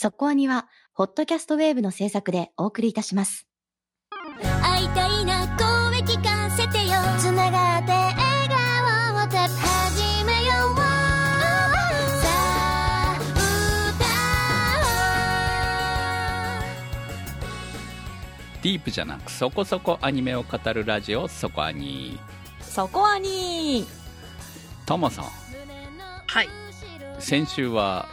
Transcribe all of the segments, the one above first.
そこアニは、ホットキャストウェーブの制作でお送りいたします。会いたいな声聞かせてよ。つながって笑顔をた始めようさあディープじゃなくそこそこアニメを語るラジオそこアニそこはにタマさん。はい。先週は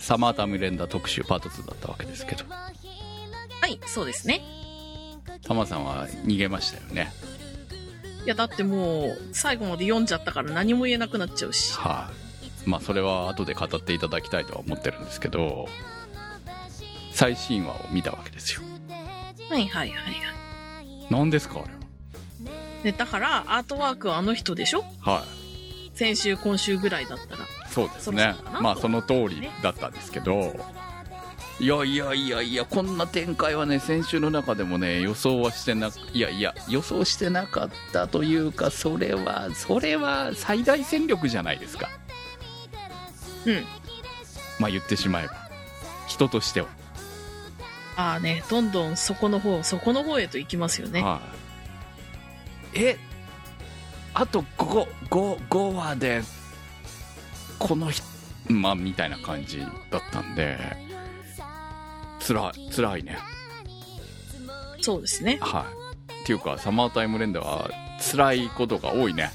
サマータム連打特集パート2だったわけですけどはい、そうですね。タマさんは逃げましたよねいや、だってもう、最後まで読んじゃったから何も言えなくなっちゃうし。はい、まあそれは後で語っていただきたいとは思ってるんですけど最新話を見たわけですよはいはいはいはい。何ですかあれで、だから、アートワークはあの人でしょ？ははい先週、今週ぐらいだったら。そうですね。まあその通りだったんですけど、いやいやいやいやこんな展開はね先週の中でもね予想はしてないやいや予想してなかったというかそれはそれは最大戦力じゃないですか。うん。まあ言ってしまえば。人としては、ああね、どんどんそこの方、そこの方へと行きますよね。はい。え？あと 5, 5, 5話でこの人まあみたいな感じだったんでつらいつらいねそうですね。はい。っていうか、サマータイム連打は辛いことが多いね。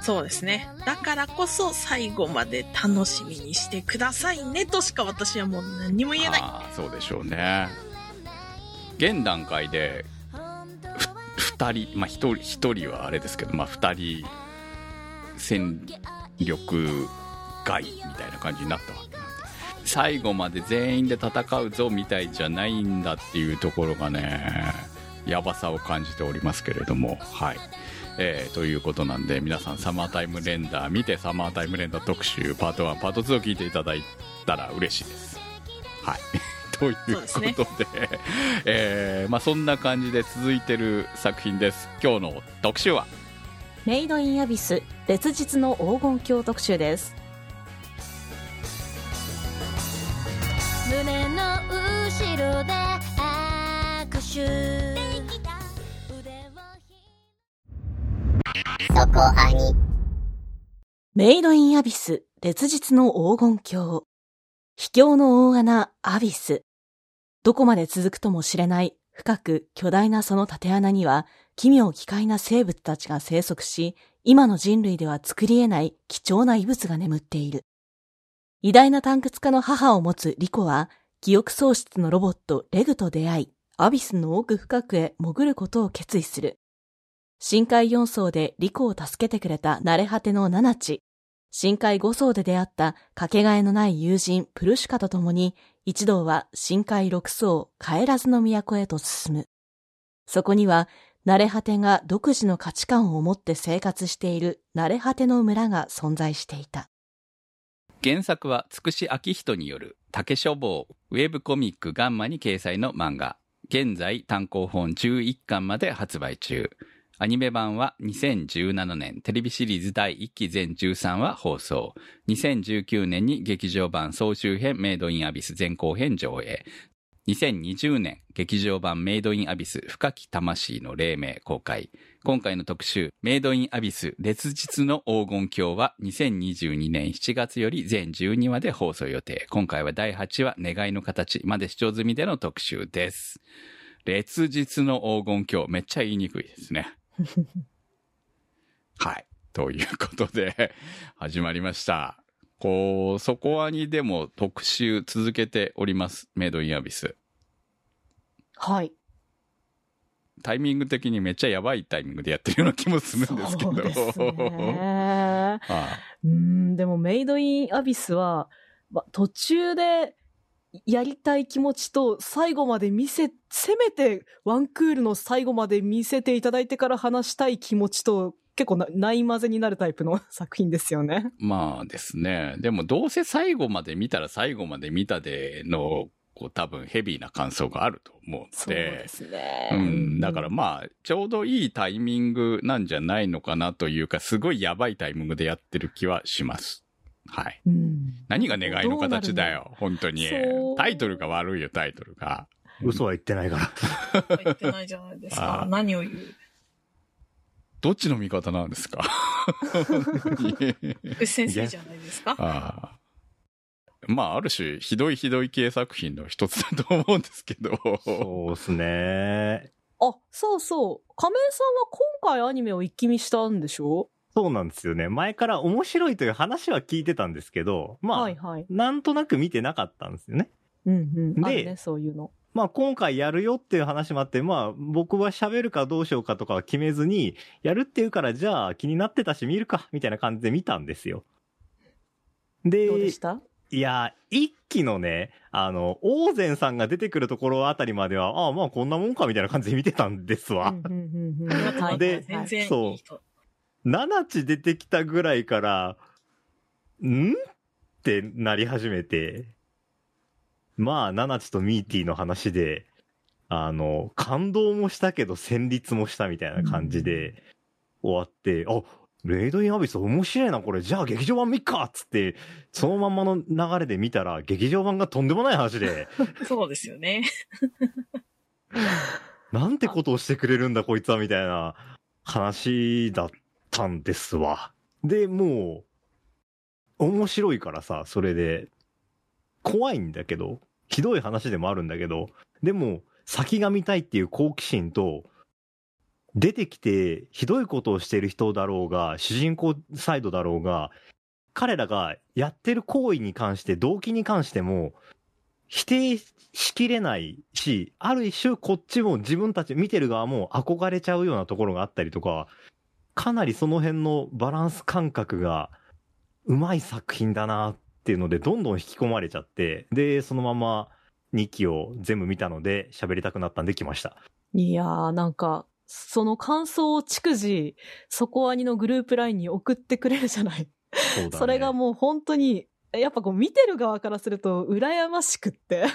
そうですね。だからこそ、最後まで楽しみにしてくださいね、としか私はもう何も言えない。ああ、そうでしょうね。現段階で、ふ二人、まあ一人、一人はあれですけど、まあ二人、戦力外みたいな感じになったわけ。最後まで全員で戦うぞみたいじゃないんだっていうところがね、やばさを感じておりますけれども、はい。えーということなんで、皆さんサマータイムレンダー見て、サマータイムレンダー特集パート1、パート2を聞いていただいたら嬉しいです。はい。ということで、えーまあそんな感じで続いてる作品です。今日の特集は、メイドインアビス別日の黄金鏡特集です。胸の後ろで握手。そこアニ。メイドインアビス別日の黄金鏡秘境の大穴アビス。どこまで続くとも知れない深く巨大なその縦穴には奇妙奇怪な生物たちが生息し今の人類では作り得ない貴重な遺物が眠っている。偉大な探掘家の母を持つリコは記憶喪失のロボットレグと出会いアビスの奥深くへ潜ることを決意する。深海4層でリコを助けてくれた慣れ果てのナナチ深海5層で出会ったかけがえのない友人プルシュカと共に一同は深海6層帰らずの都へと進む。そこには慣れ果てが独自の価値観を持って生活している慣れ果ての村が存在していた。原作はつくし明人による竹書房ウェブコミックガンマに掲載の漫画。現在単行本11巻まで発売中。アニメ版は2017年テレビシリーズ第1期全13話放送。2019年に劇場版総集編メイドインアビス前後編上映。2020年劇場版メイドインアビス深き魂の黎明公開。今回の特集、メイドインアビス烈日の黄金鏡は2022年7月より全12話で放送予定。今回は第8話、願いの形まで視聴済みでの特集です。烈日の黄金鏡、めっちゃ言いにくいですね。はい。ということで、始まりました。こう、そこはにでも特集続けております。メイドインアビス。はい。タイミング的にめっちゃやばいタイミングでやってるような気もするんですけど。そうですね。はうーん、でもメイドインアビスは、ま、途中でやりたい気持ちと最後まで見せ、せめてワンクールの最後まで見せていただいてから話したい気持ちと結構なない混ぜになるタイプの 作品ですよね。まあですね。でもどうせ最後まで見たら最後まで見たでの、こう多分ヘビーな感想があると思うんそうでで。すね。うん、だからまあ、ちょうどいいタイミングなんじゃないのかなというか、すごいやばいタイミングでやってる気はします。はい。うん。何が願いの形だよ、本当にそう。タイトルが悪いよ、タイトルが。嘘は言ってないから。言ってないじゃないですあか。何を言う？どっちの味方なんですか？先生じゃないですか？ああまあ、ある種、ひどいひどい系作品の一つだと思うんですけど。そうっすね。あ、そうそう。亀井さんは今回アニメを一気見したんでしょ？そうなんですよね。前から面白いという話は聞いてたんですけど、まあ、はいはい。なんとなく見てなかったんですよね。うんうん。でね、そういうの。まあ今回やるよっていう話もあって、まあ僕は喋るかどうしようかとかは決めずに、やるっていうからじゃあ気になってたし見るか、みたいな感じで見たんですよ。で、どうでした？いや、一期のね、あの、王禅さんが出てくるところあたりまでは、ああまあこんなもんかみたいな感じで見てたんですわ。でそう。七地出てきたぐらいから、ん？ってなり始めて、まあ、七地とミーティーの話で、あの、感動もしたけど戦慄もしたみたいな感じで終わって、あ、レイドインアビス面白いな、これ。じゃあ劇場版見っかっつって、そのまんまの流れで見たら、劇場版がとんでもない話で、そうですよね。なんてことをしてくれるんだ、こいつは、みたいな話だったんですわ。で、もう、面白いからさ、それで、怖いんだけど、ひどい話でもあるんだけど、でも、先が見たいっていう好奇心と、出てきて、ひどいことをしている人だろうが、主人公サイドだろうが、彼らがやってる行為に関して、動機に関しても、否定しきれないし、ある一種こっちも自分たち見てる側も憧れちゃうようなところがあったりとか、かなりその辺のバランス感覚がうまい作品だなっていうので、どんどん引き込まれちゃって、で、そのまま2期を全部見たので喋りたくなったんで来ました。いやー、なんか、その感想を逐次、そこアニのグループラインに送ってくれるじゃない。そね。それがもう本当に、やっぱこう見てる側からすると羨ましくって。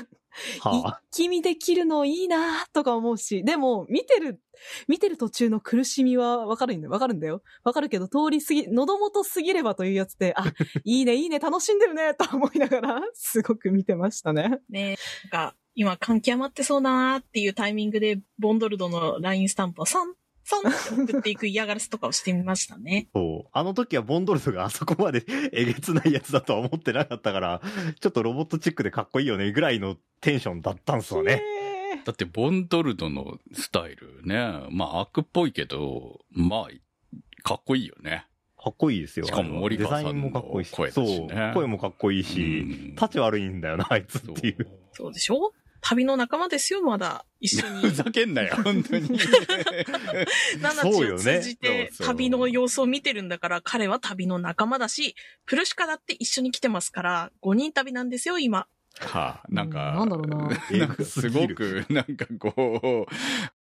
はあ、一気見できるのいいなとか思うし、でも、見てる、見てる途中の苦しみはわかるんだよ。わかるんだよ。わかるけど、通り過ぎ、喉元過ぎればというやつで、あ、いいね、いいね、楽しんでるね、と思いながら、すごく見てましたね。ねなんか、今、感極まってそうだなーっていうタイミングで、ボンドルドの LINE スタンプをサン、サンって送っていく嫌がらせとかをしてみましたね。そう。あの時はボンドルドがあそこまで えげつないやつだとは思ってなかったから、ちょっとロボットチックでかっこいいよねぐらいのテンションだったんすよね。へーだって、ボンドルドのスタイルね。まあ、悪っぽいけど、まあ、かっこいいよね。かっこいいですよ。しかも森川さんのデザインもかっこいいし。声だしねそう。声もかっこいいし、うん立ち悪いんだよな、あいつっていう。そうでしょ？旅の仲間ですよ、まだ。一緒ふに。ざけんなよ、本当に。ナナチを通じて旅の様子を見てるんだから、彼は旅の仲間だし、プルシカだって一緒に来てますから、5人旅なんですよ、今。はあ、なんか、なんだろうななんかすごく、なんかこう、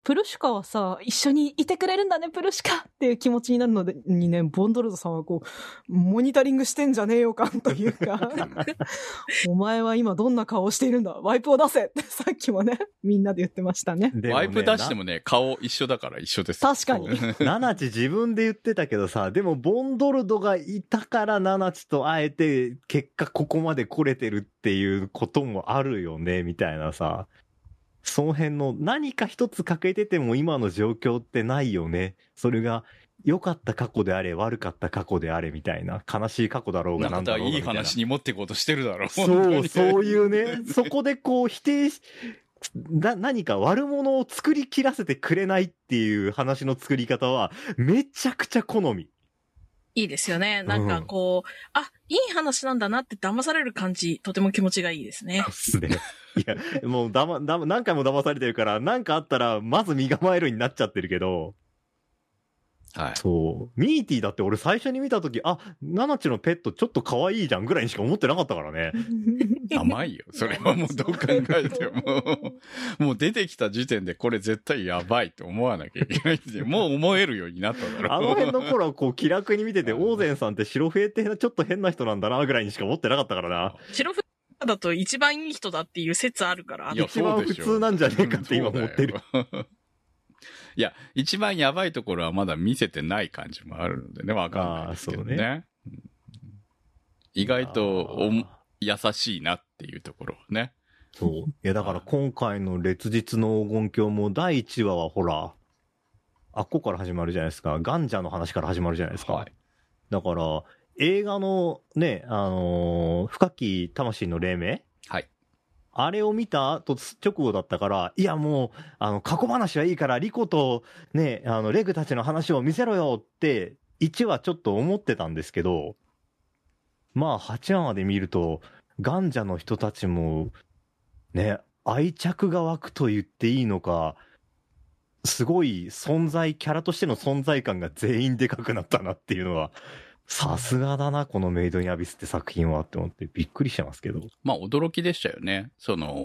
プルシカはさ、一緒にいてくれるんだね、プルシカっていう気持ちになるので、にね、ボンドルドさんはこう、モニタリングしてんじゃねえよ感というか、お前は今どんな顔をしているんだ？ワイプを出せってさっきもね、みんなで言ってましたね。ねワイプ出してもね、顔一緒だから一緒ですよ。確かに ナナチ自分で言ってたけどさ、でもボンドルドがいたからナナチと会えて、結果ここまで来れてるっていうこともあるよね、みたいなさ。その辺の何か一つ欠けてても今の状況ってないよね。それが良かった過去であれ、悪かった過去であれみたいな。悲しい過去だろうがなんだろうがいい。話に持っていこうとしてるだろ。そう、そうう。いうね、そこでこう否定し、な、何か悪者を作り切らせてくれないっていう話の作り方は、めちゃくちゃ好み。いいですよね。なんかこう、あ、いい話なんだなって騙される感じ、とても気持ちがいいですね。ですね。いや、もうだま、だま、何回も騙されてるから、何かあったら、まず身構えるになっちゃってるけど、はい。そう。ミーティーだって俺最初に見たとき、あ、ナナチのペットちょっと可愛いじゃんぐらいにしか思ってなかったからね。甘いよ。それはもうどう考えても。もう出てきた時点でこれ絶対やばいって思わなきゃいけないって、もう思えるようになっただろ。あの辺の頃はこう気楽に見てて、オーゼンさんって白フェってちょっと変な人なんだなぐらいにしか思ってなかったからな。白フだと一番いい人だっていう説あるからい。や一番そうでしょ普通なんじゃねえかって今思ってる。いや、一番やばいところはまだ見せてない感じもあるのでね、わかんないですけどね。あーそう意外と優しいなっていうところをね。そう。いや、だから今回の烈日の黄金鏡も第1話はほら、あっこから始まるじゃないですか。ガンジャの話から始まるじゃないですか。はい。だから、映画のね、あのー深き魂の黎明はい。あれを見た後、直後だったから、いやもう、あの、過去話はいいから、リコとね、あの、レグたちの話を見せろよって、1話ちょっと思ってたんですけど、まあ、8話まで見ると、ガンジャの人たちも、ね、愛着が湧くと言っていいのか、すごい存在、キャラとしての存在感が全員でかくなったなっていうのは、さすがだな、このメイドインアビスって作品はって思ってびっくりしてますけど。まあ驚きでしたよね。その、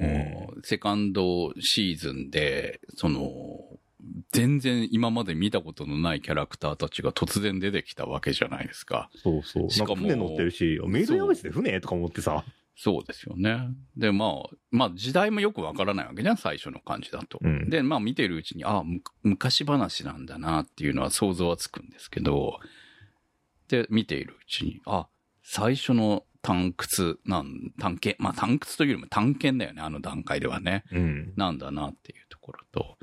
うセカンドシーズンで、その、全然今まで見たことのないキャラクターたちが突然出てきたわけじゃないですか。そうそう。しかも船乗ってるし、メイドインアビスで船とか思ってさ。そうですよね。で、まあ、まあ時代もよくわからないわけじゃん、最初の感じだと。うんで、まあ見てるうちに、あむ昔話なんだなっていうのは想像はつくんですけど、で、見ているうちに、あ、最初の探掘なん、探検、まあ探掘というよりも探検だよね、あの段階ではね。うん。なんだなっていうところと。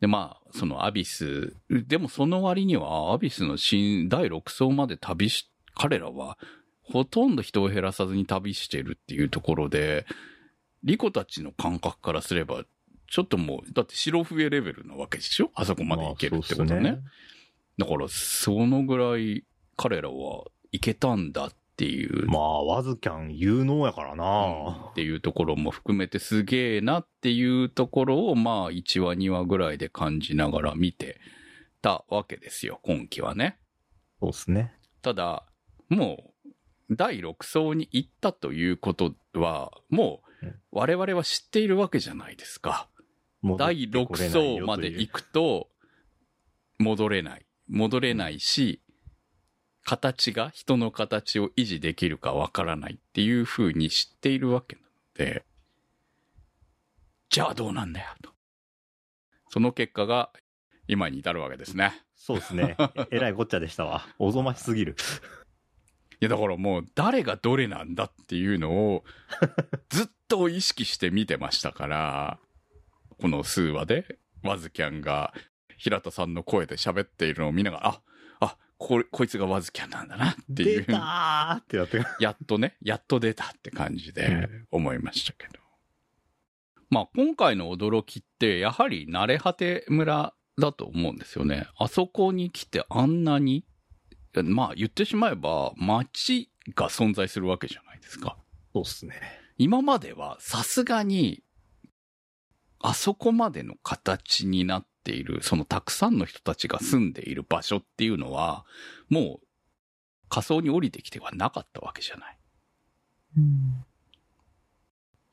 で、まあ、そのアビス、でもその割には、アビスの新、第6層まで旅し、彼らは、ほとんど人を減らさずに旅してるっていうところで、リコたちの感覚からすれば、ちょっともう、だって白笛レベルなわけでしょ？あそこまで行けるってことはね。まあそうっすだから、そのぐらい彼らは行けたんだっていうまあ、ワズキャン有能やからうんなっ。ていうところも含めてすげえなっていうところを、まあ、1話、2話ぐらいで感じながら見てたわけですよ、今期はね。そうっすね。ただ、もう、第6層に行ったということは、もううん、我々は知っているわけじゃないですか。第6層まで行くと、戻れない。戻れないし、形が、人の形を維持できるかわからないっていう風に知っているわけなので、じゃあどうなんだよ、と。その結果が、今に至るわけですね。そうですね。えらいこっちゃでしたわ。おぞましすぎる。いや、だからもう、誰がどれなんだっていうのを、ずっと意識して見てましたから、この数話で、ワズキャンが、平田さんの声で喋っているのを見ながら、あ、あ、こ、こいつがワズキャンなんだなっていう出たーってなって。やっとね、やっと出たって感じで思いましたけど。まあ今回の驚きって、やはり慣れ果て村だと思うんですよね。あそこに来てあんなに、まあ言ってしまえば街が存在するわけじゃないですか。そうっすね。今まではさすがに、あそこまでの形になっている、そのたくさんの人たちが住んでいる場所っていうのは、もう仮想に降りてきてはなかったわけじゃない。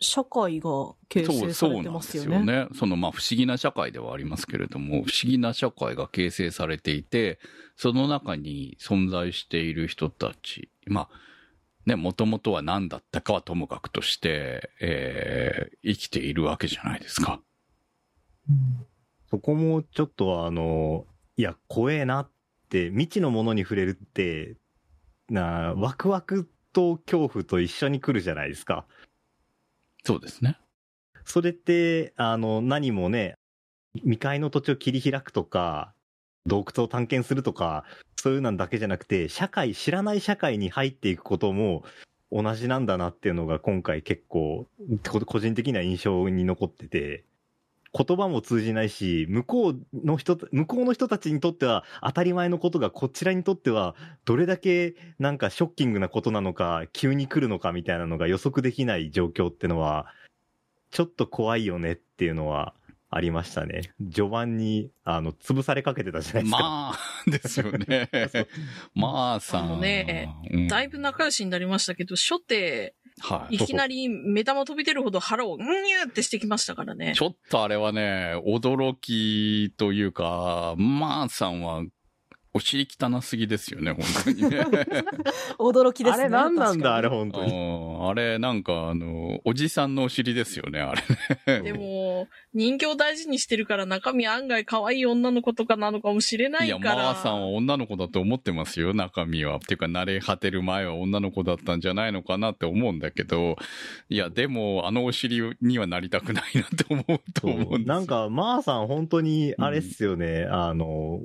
社会が形成されてますよね。そうそうなんですよね。そのまあ不思議な社会ではありますけれども、不思議な社会が形成されていて、その中に存在している人たち、まあ、ね、もともとは何だったかはともかくとして、えー生きているわけじゃないですか。そこもちょっとあの、いや、怖えなって、未知のものに触れるって、な、ワクワクと恐怖と一緒に来るじゃないですか。そうですね。それって、あの、何もね、未開の土地を切り開くとか、洞窟を探検するとか、そういうのだけじゃなくて、社会、知らない社会に入っていくことも同じなんだなっていうのが今回結構、こ個人的な印象に残ってて、言葉も通じないし、向こうの人、向こうの人たちにとっては当たり前のことがこちらにとってはどれだけなんかショッキングなことなのか、急に来るのかみたいなのが予測できない状況ってのは、ちょっと怖いよねっていうのはありましたね。序盤に、あの、潰されかけてたじゃないですか。まあ、ですよね。まあさん。あのねうんだいぶ仲良しになりましたけど、初手、はいいきなり目玉飛び出るほど腹を、うんにゅーってしてきましたからねち。ょっとあれはね、驚きというか、まあさんは、お尻汚すぎですよね、本当にね。驚きですね。あれ何なんだ、あれ本当に。うんあれ、なんか、あの、おじさんのお尻ですよね、あれね。でも、人形大事にしてるから中身案外可愛い女の子とかなのかもしれないいや、から。まーさんは女の子だと思ってますよ、中身は。っていうか、慣れ果てる前は女の子だったんじゃないのかなって思うんだけど、いや、でも、あのお尻にはなりたくないなって思うと思うんですよなん、か、まーさん本当に、あれっすよね、あの、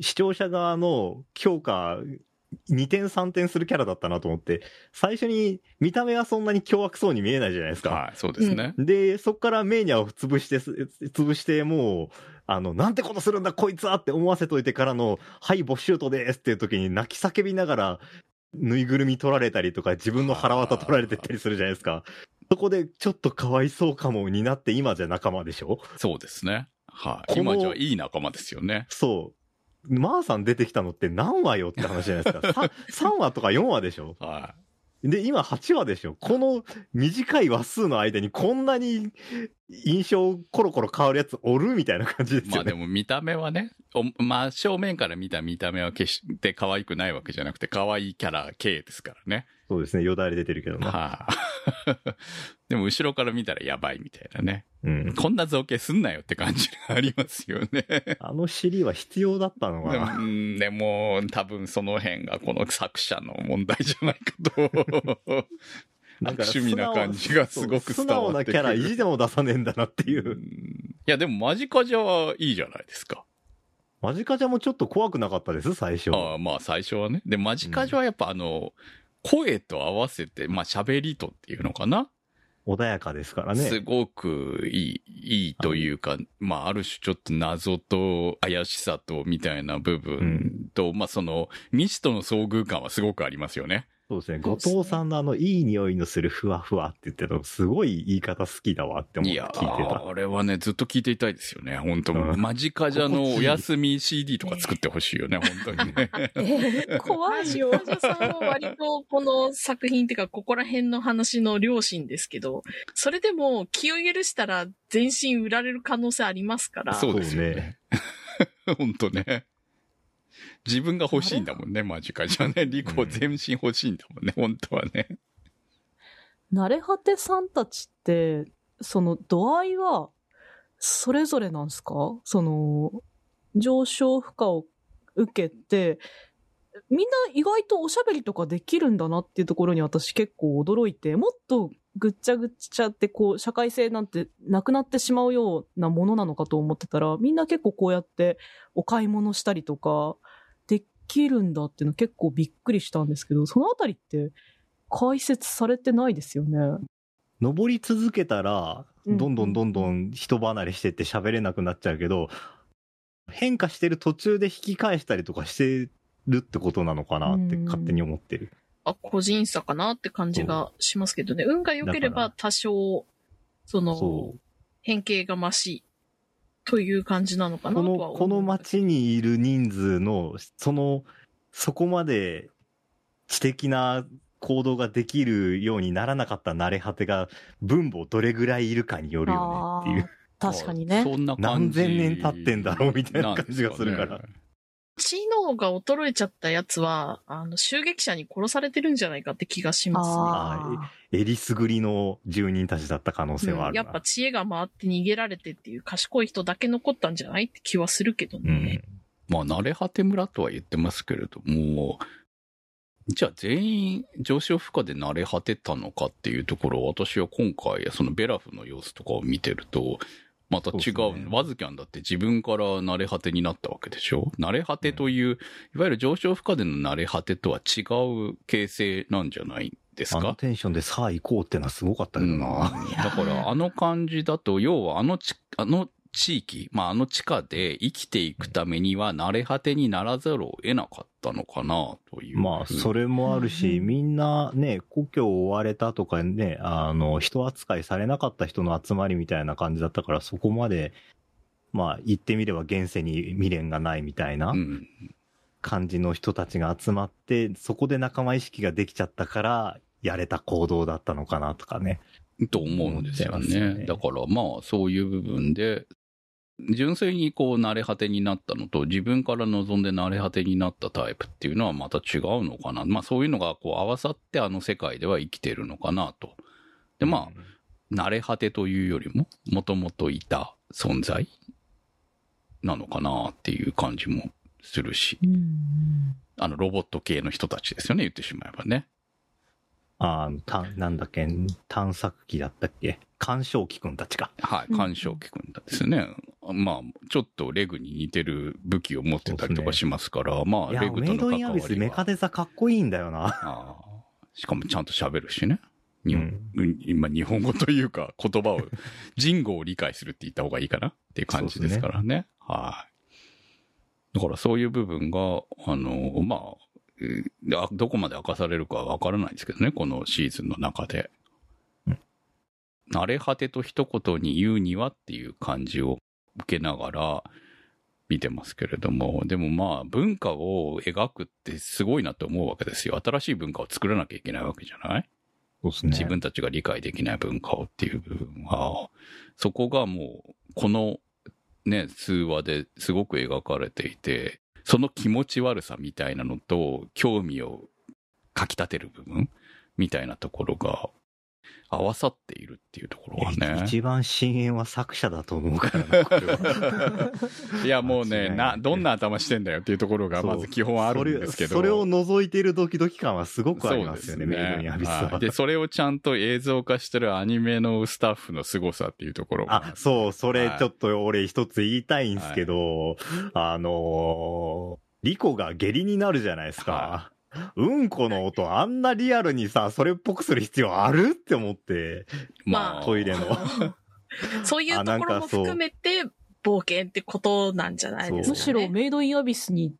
視聴者側の評価、2点3点するキャラだったなと思って、最初に見た目はそんなに凶悪そうに見えないじゃないですか。はい、そうですね。で、そっからメーニャを潰してす、潰して、もう、あの、なんてことするんだ、こいつはって思わせといてからの、はい、ボッシュートですっていう時に泣き叫びながら、ぬいぐるみ取られたりとか、自分の腹渡取られてったりするじゃないですか。そこで、ちょっとかわいそうかもになって、今じゃ仲間でしょそうですね。はい。今じゃいい仲間ですよね。そう。マーさん出てきたのって何話よって話じゃないですか。3, 3話とか4話でしょはで、今8話でしょこの短い話数の間にこんなに印象コロコロ変わるやつおるみたいな感じでい。まあですよね。も見た目はね、おまあ正面から見た見た目は決して可愛くないわけじゃなくて、可愛いキャラ系ですからね。そうですね。よだれ出てるけどな。はい、でも後ろから見たらやばいみたいなね。うん。こんな造形すんなよって感じがありますよね。あの尻は必要だったのかな。うんでも、多分その辺がこの作者の問題じゃないかと。なんか悪趣味な感じがすごく伝わってくる。素直なキャラ意地でも出さねえんだなっていうう。んいや、でもマジカジャはいいじゃないですか。マジカジャもちょっと怖くなかったです、最初。ああまあ最初はね。で、マジカジャはやっぱあの、声と合わせて、まあ喋りとっていうのかな、穏やかですからね。すごくいい、いいというか、まあある種ちょっと謎と怪しさとみたいな部分と、まあその、未知との遭遇感はすごくありますよね。そうですね。後藤さんのあの、いい匂いのするふわふわって言ってたの、すごい言い方好きだわって思っていや聞いてた。ー、あれはね、ずっと聞いていたいですよね。本当うんマジカジャのお休み CD とか作ってほしいよね、本当にね。え ー怖いよ。マジカジャさんは割とこの作品っていうか、ここら辺の話の両親ですけど、それでも気を許したら全身売られる可能性ありますから。そうですよね。本当ね。自分が欲しいんだもんね、マジカジャね。リコ全身欲しいんだもんね、本当はね。慣れ果てさんたちって、その度合いは、それぞれなんですか？その、上昇負荷を受けて、みんな意外とおしゃべりとかできるんだなっていうところに私結構驚いて、もっとぐっちゃぐっちゃってこう、社会性なんてなくなってしまうようなものなのかと思ってたら、みんな結構こうやってお買い物したりとか、できるんだっていうの結構びっくりしたんですけど、そのあたりって解説されてないですよね。登り続けたら、うんどんどんどんどん人離れしてって喋れなくなっちゃうけど、変化してる途中で引き返したりとかしてるってことなのかなってうん勝手に思ってる。あ、個人差かなって感じがしますけどね。運が良ければ多少、そのそ、変形が増し、という感じなのかなことは思うの、この街にいる人数の、その、そこまで知的な行動ができるようにならなかった慣れ果てが、分母どれぐらいいるかによるよねっていう。確かにね。そんな何感じ。千年経ってんだろうみたいな感じがするから知能が衰えちゃったやつは、あの、襲撃者に殺されてるんじゃないかって気がしますね。あえりすぐりの住人たちだった可能性はあるな。うんやっぱ知恵が回って逃げられてっていう賢い人だけ残ったんじゃないって気はするけどうね。ん。まあ、慣れ果て村とは言ってますけれども、じゃあ全員上昇負荷で慣れ果てたのかっていうところを私は今回、そのベラフの様子とかを見てると、また違う。そうね。ワズキャンだって自分から慣れ果てになったわけでしょ？慣れ果てという、いわゆる上昇負荷での慣れ果てとは違う形成なんじゃないですあのかテンションでさあ行こうってのはすごかったけどな。うん。だからあの感じだと、要はあのち、あの地域、まああの地下で生きていくためには慣れ果てにならざるを得なかったのかな、という。まあ、それもあるし、うんみんなね、故郷を追われたとかね、あの、人扱いされなかった人の集まりみたいな感じだったから、そこまで、まあ、言ってみれば現世に未練がないみたいなうん。感じの人たちが集まって、そこで仲間意識ができちゃったから、やれた行動だったのかなとかね。と思うんですよ思ってますよね。ねだからまあそういう部分で、純粋にこう、慣れ果てになったのと、自分から望んで慣れ果てになったタイプっていうのはまた違うのかな。まあそういうのがこう合わさってあの世界では生きてるのかなと。で、まあ、慣れ果てというよりも、もともといた存在なのかなっていう感じもするし、うんあの、ロボット系の人たちですよね、言ってしまえばね。あの、た、なんだっけ、探索機だったっけ？干渉機くんたちか。はい、干渉機君だですね。まあ、ちょっとレグに似てる武器を持ってたりとかしますから、まあ、レグとのメイドインア関わりは。ビスメカデザかっこいいんだよな。ああしかもちゃんと喋るしね。日本うんうん今、日本語というか、言葉を、人語を理解するって言った方がいいかな？っていう感じですからね。はい。だからそういう部分が、あの、まあどこまで明かされるかはわからないですけどね、このシーズンの中で。うん慣れ果てと一言に言うにはっていう感じを受けながら見てますけれども、でもまあ文化を描くってすごいなと思うわけですよ。新しい文化を作らなきゃいけないわけじゃない？そうですね。自分たちが理解できない文化をっていう部分は、そこがもう、このね、数話ですごく描かれていて、その気持ち悪さみたいなのと、興味をかきたてる部分みたいなところが、合わさっているっていうところがね。一番深淵は作者だと思うからな、これは。いや、もうね、などんな頭してんだよっていうところが、まず基本あるんですけど。それそれを覗いているドキドキ感はすごくありますよね、そうですメイドインアビスは。はいで、それをちゃんと映像化してるアニメのスタッフの凄さっていうところがあ、そう、それはいちょっと俺一つ言いたいんですけど、あのー、リコが下痢になるじゃないですか。はうんこの音あんなリアルにさ、それっぽくする必要あるって思って、まあ、トイレの。そういうところも含めて、冒険ってことなんじゃないですか、ね。むしろメイドインアビスに、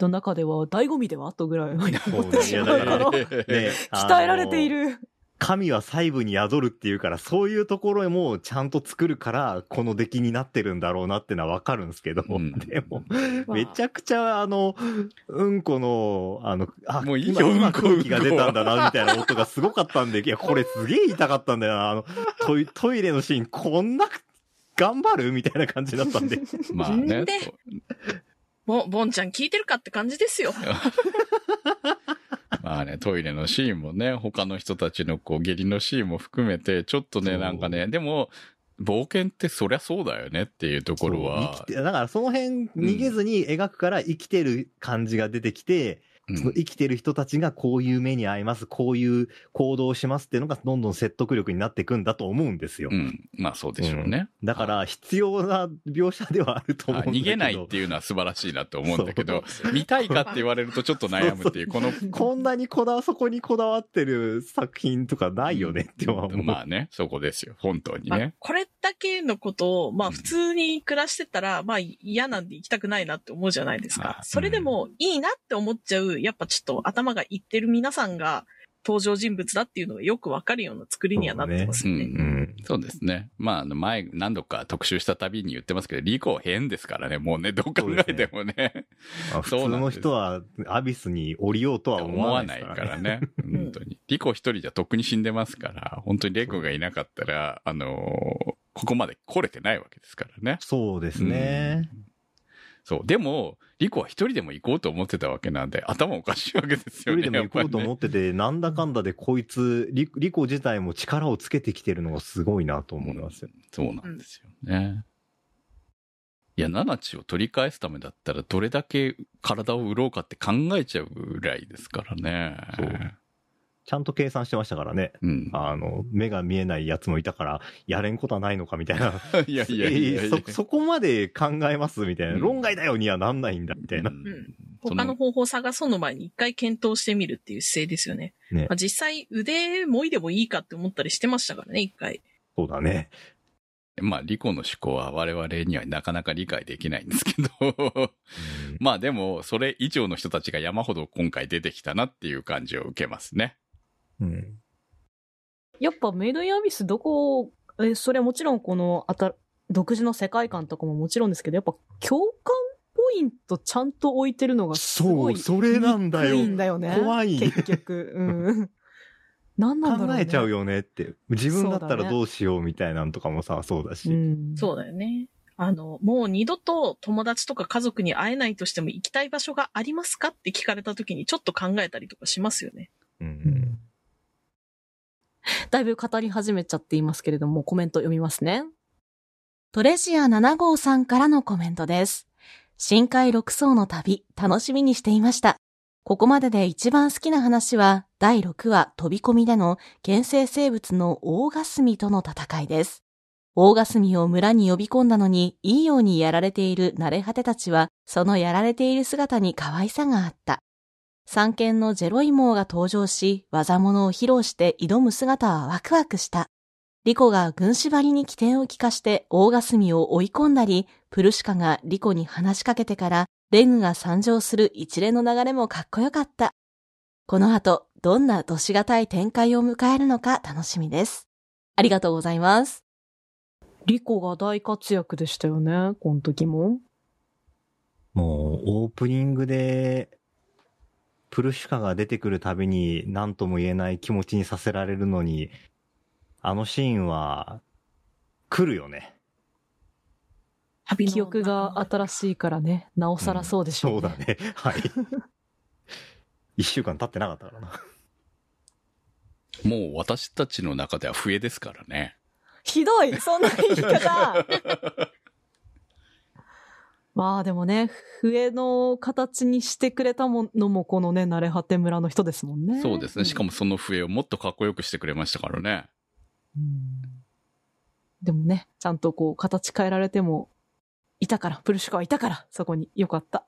の中では醍醐味ではあったぐらい思ってしまうね 鍛えられてい。る。神は細部に宿るっていうから、そういうところもちゃんと作るから、この出来になってるんだろうなってのはわかるんですけど、うんでも、まあめちゃくちゃ、あの、うんこの、あの、あ、もういいよ今今うんこ空気が出たんだな、みたいな音がすごかったんで、いや、これすげえ痛かったんだよな、あの、トイ トイレのシーン、こんな、頑張るみたいな感じだったんで。まあねで。そうボン、ボンちゃん聞いてるかって感じですよ。まあね、トイレのシーンもね、他の人たちのこう、下痢のシーンも含めて、ちょっとね、なんかね、でも、冒険ってそりゃそうだよねっていうところは。だからその辺逃げずに描くから生きてる感じが出てきて、うんその生きてる人たちがこういう目に遭います、こういう行動をしますっていうのがどんどん説得力になっていくんだと思うんですよ。うん。まあそうでしょうね。だから必要な描写ではあると思うんだけど。はい逃げないっていうのは素晴らしいなと思うんだけど、見たいかって言われるとちょっと悩むっていう、この、こんなにこだわ、そこにこだわってる作品とかないよねっては思う。まあね、そこですよ。本当にまあね。これだけのことを、まあうん普通に暮らしてたら、まあ嫌なんで行きたくないなって思うじゃないですはい。かそれでもいいなって思っちゃう、やっぱちょっと頭がいってる皆さんが登場人物だっていうのがよくわかるような作りにはなってますよね。そううん。そうですね。まあ、前、何度か特集したたびに言ってますけど、リコ変ですからね、もうね、どう考えてもね、まあ普通の人はアビスに降りようとは思わないからね。からね。本当に。リコ一人じゃとっくに死んでますから、本当にレコがいなかったら、あのーここまで来れてないわけですからね。そうですね。うんそう。でも、リコは一人でも行こうと思ってたわけなんで、頭おかしいわけですよね。一人でも行こうと思やっってて、なんだかんだでこいつ、リリコ自体も力をつけてきてるのがすごいなと思いますよ。ぱりねそうなんですよね。いや、ナナチを取り返すためだったら、どれだけ体を売ろうかって考えちゃうぐらいですからね。そうちゃんと計算してましたからね。うん。あの、目が見えないやつもいたから、やれんことはないのかみたいな。いやいやいやいやえーそ、そこまで考えますみたいな。うん論外だよにはなんないんだみたいな。うん他の方法を探そうの前に一回検討してみるっていう姿勢ですよね。ねまあ、実際腕もいでもいいかって思ったりしてましたからね、一回。そうだね。まあ、リコの思考は我々にはなかなか理解できないんですけど、まあでも、それ以上の人たちが山ほど今回出てきたなっていう感じを受けますね。うん。やっぱメイドインアビスどこ、え、それはもちろんこのあた、独自の世界観とかももちろんですけど、やっぱ共感ポイントちゃんと置いてるのがすごい。そうそれなんだよいいんだよね。怖い結局。うん。何なんだろう、ね。考えちゃうよねって。自分だったらどうしようみたいなんとかもさ、そうだし。うん。そうだよね。あの、もう二度と友達とか家族に会えないとしても行きたい場所がありますかって聞かれた時にちょっと考えたりとかしますよね。うん。だいぶ語り始めちゃっていますけれども、コメント読みますね。トレジア7号さんからのコメントです。深海6層の旅、楽しみにしていました。ここまでで一番好きな話は、第6話飛び込みでの原生生物のオーガスミとの戦いです。オーガスミを村に呼び込んだのに、いいようにやられている慣れ果てたちは、そのやられている姿に可愛さがあった。三剣のジェロイモーが登場し、技物を披露して挑む姿はワクワクした。リコが軍師張りに起点を利かして大霞を追い込んだり、プルシカがリコに話しかけてから、レングが参上する一連の流れもかっこよかった。この後、どんな年しがたい展開を迎えるのか楽しみです。ありがとうございます。リコが大活躍でしたよね、この時も。もう、オープニングで、プルシュカが出てくるたびに何とも言えない気持ちにさせられるのに、あのシーンは、来るよね。記憶が新しいからね、なおさらそうでしょうね。そうだね。はい。一週間経ってなかったからな。もう私たちの中では笛ですからね。ひどいそんな言い方 まあでもね、笛の形にしてくれたものもこのね、慣れ果て村の人ですもんね。そうですね。しかもその笛をもっとかっこよくしてくれましたからね。うんでもね、ちゃんとこう形変えられても、いたから、プルシュカはいたから、そこによかった。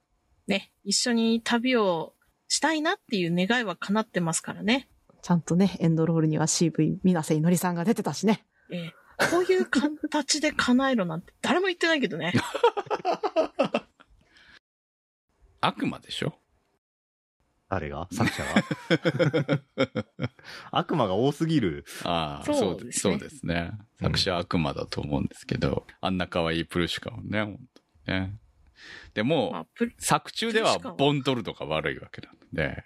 ね、一緒に旅をしたいなっていう願いは叶ってますからね。ちゃんとね、エンドロールには CV、水瀬いのりさんが出てたしね。ええこういう形で叶えろなんて誰も言ってないけどね。悪魔でしょ？誰が？作者が 悪魔が多すぎる。ああ、そうそうですねそうですね。作者は悪魔だと思うんですけど、あんな可愛いプルシュカをね、本当にね。でも、まあ、作中ではボンドルドが悪いわけなので、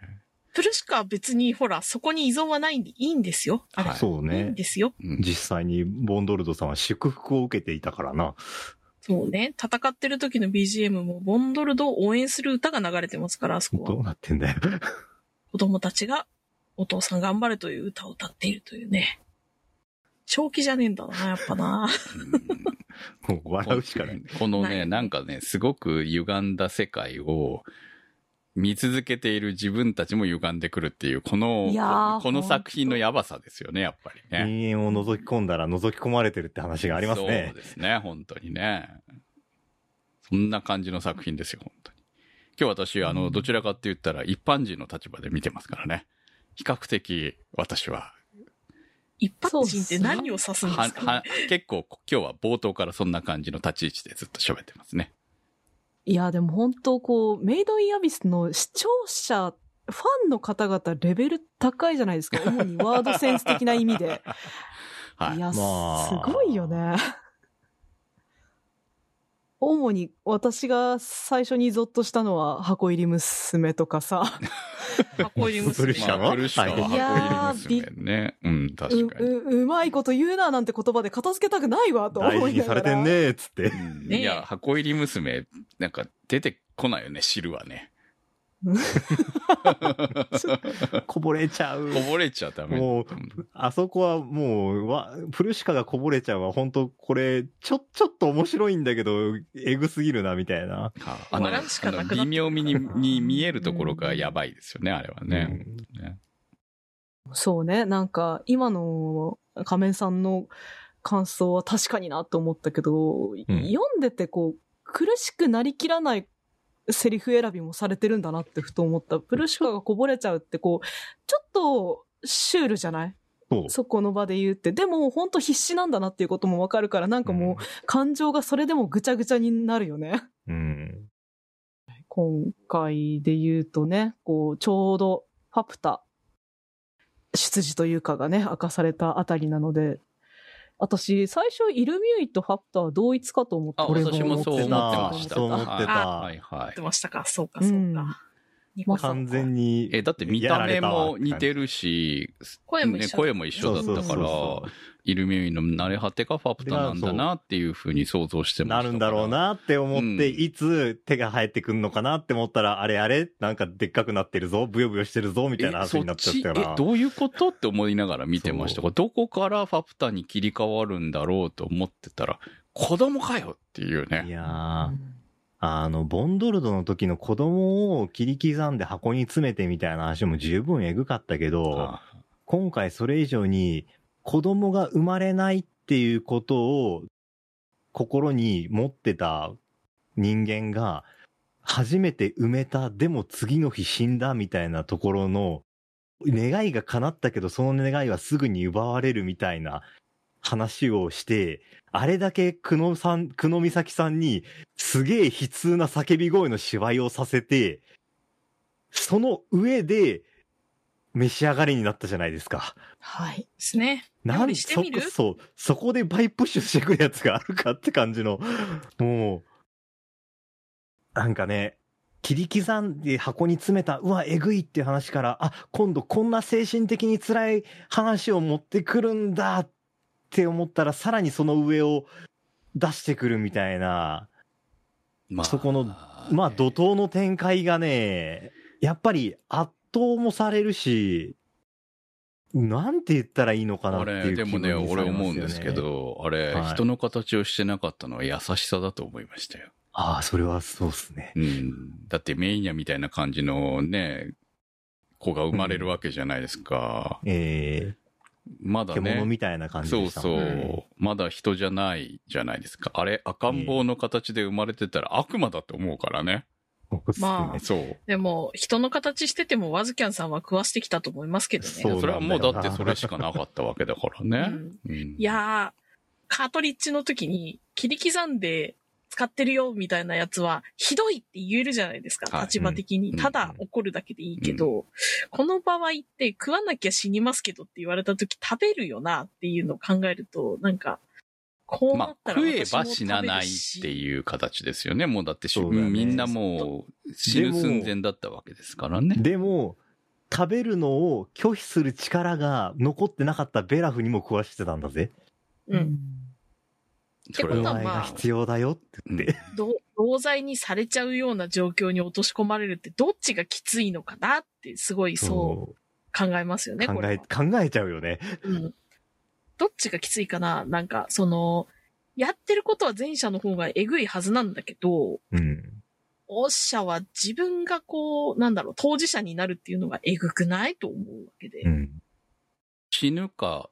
プルシュカは別にほら、そこに依存はないんでいいんですよ。あれ、はいいいんそうね。ですよ。うん実際にボンドルドさんは祝福を受けていたからな。そうね。戦ってる時の BGM もボンドルドを応援する歌が流れてますから、あそこは。どうなってんだよ。子供たちがお父さん頑張れという歌を歌っているというね。正気じゃねえんだな、やっぱな。もう笑うしかない。このね、なんかね、すごく歪んだ世界を見続けている自分たちも歪んでくるっていう、このこの作品のやばさですよね、やっぱりね。人間を覗き込んだら覗き込まれてるって話がありますねそう。ですね、本当にね。そんな感じの作品ですよ、本当に。今日私、あの、どちらかって言ったら一般人の立場で見てますからね。比較的私は、一般人って何を指すんではすか、は結構今日は冒頭からそんな感じの立ち位置でずっと喋ってますね。いや、でも本当こう、メイドインアビスの視聴者、ファンの方々レベル高いじゃないですか。主にワードセンス的な意味で。はいい。や、まあすごいよね。主に私が最初にゾッとしたのは箱入り娘とかさ、箱入り娘ャ。まあ、プルシカはいやー箱入り娘ね。うん、う確かに。ううまいこと言うななんて言葉で片付けたくないわと思いながら。大事にされてんねーっつって。いや、箱入り娘、なんか出てこないよね、汁はね。こぼれちゃう。こぼれちゃダメ。もうあそこはもう、わ、プルシカがこぼれちゃうは本当これ、ちょ、ちょっと面白いんだけど、エグすぎるな、みたいな。はああのなくなって微妙にに見えるところがやばいですよね、あれはね。ねそうね、なんか今の仮面さんの感想は確かになと思ったけど、読んでてこう、苦しくなりきらないセリフ選びもされてるんだなってふと思った。プルシカがこぼれちゃうってこう、ちょっとシュールじゃない？そこの場で言うって。でも本当必死なんだなっていうこともわかるから、なんかもう感情がそれでもぐちゃぐちゃになるよね。うん。今回で言うとね、こう、ちょうどファプタ、出自というかがね、明かされたあたりなので、私、最初、イルミュイとファプタは同一かと思ってあ、俺私もそう思ってました。そう思ってたはいは。い言ってましたか。そうか、そうか。完全に。え、だって見た目も似てる。るし、ね、声も一緒声も一緒だったかそうそうらそ、イルミミの慣れ果てがファプタなんだなっていうふうに想像してまし。なるんだろうなって思って、うんいつ手が生えてくんのかなって思ったら、あれあれなんかでっかくなってるぞ、ブヨブヨしてるぞ、みたいな話になっちゃったから。えそっちえ、どういうことって思いながら見てましたが、どこからファプタに切り替わるんだろうと思ってたら、子供かよっていういね。やー、あの、ボンドルドの時の子供を切り刻んで箱に詰めてみたいな話も十分エグかったけど、あ。今回それ以上に子供が生まれないっていうことを心に持ってた人間が初めて埋めた、でも次の日死んだみたいなところの願いが叶ったけどその願いはすぐに奪われるみたいな話をして、あれだけ久野さん、久野美咲さんにすげえ悲痛な叫び声の芝居をさせて、その上で召し上がりになったじゃないですか。はい。ですね。料なんそ理してみる？こ、そう、そこでバイプッシュしてくるやつがあるかって感じの、もう、なんかね、切り刻んで箱に詰めた、うわ、えぐいっていう話から、あ、今度こんな精神的に辛い話を持ってくるんだって思ったら、さらにその上を出してくるみたいな、まあそこのまあ怒涛の展開がね、やっぱり圧倒もされるし、なんて言ったらいいのかなあっていうれ、でもね、俺思うんですけ。ど、あれ、はい人の形をしてなかったのは優しさだと思いましたよ。ああ、それはそうっすね。うん。だってメイニャみたいな感じのね、子が生まれるわけじゃないですか。ええまだね。獣みたいな感じそうそでしたもんね。う。まだ人じゃないじゃないですか。あれ、赤ん坊の形で生まれてたら悪魔だと思うからね。まあそう。でも、人の形しててもワズキャンさんは食わしてきたと思いますけどね。そうそれはもうだってそれしかなかったわけだからうね。んうんいやー、カートリッジの時に切り刻んで使ってるよみたいなやつは、ひどいって言えるじゃないですか、はい立場的に。うんただ怒るだけでいいけど、この場合って食わなきゃ死にますけどって言われた時食べるよなっていうのを考えると、なんか、こうなまあ、ったら食えば死なないっていう形ですよね。もうだってし、そうだよねみんなもう死ぬ寸前だったわけですからね。でも、食べるのを拒否する力が残ってなかったベラフにも食わしてたんだぜ。うん。ってことはお前が必要だよって言って。ど同罪にされちゃうような状況に落とし込まれるってどっちがきついのかなってすごいそう考えますよね、こ考え。考えちゃうよね。うん。どっちがきついかななんか、その、やってることは前者の方がえぐいはずなんだけど、うん。後者は自分がこう、なんだろう、当事者になるっていうのがえぐくないと思うわけで。うん。死ぬか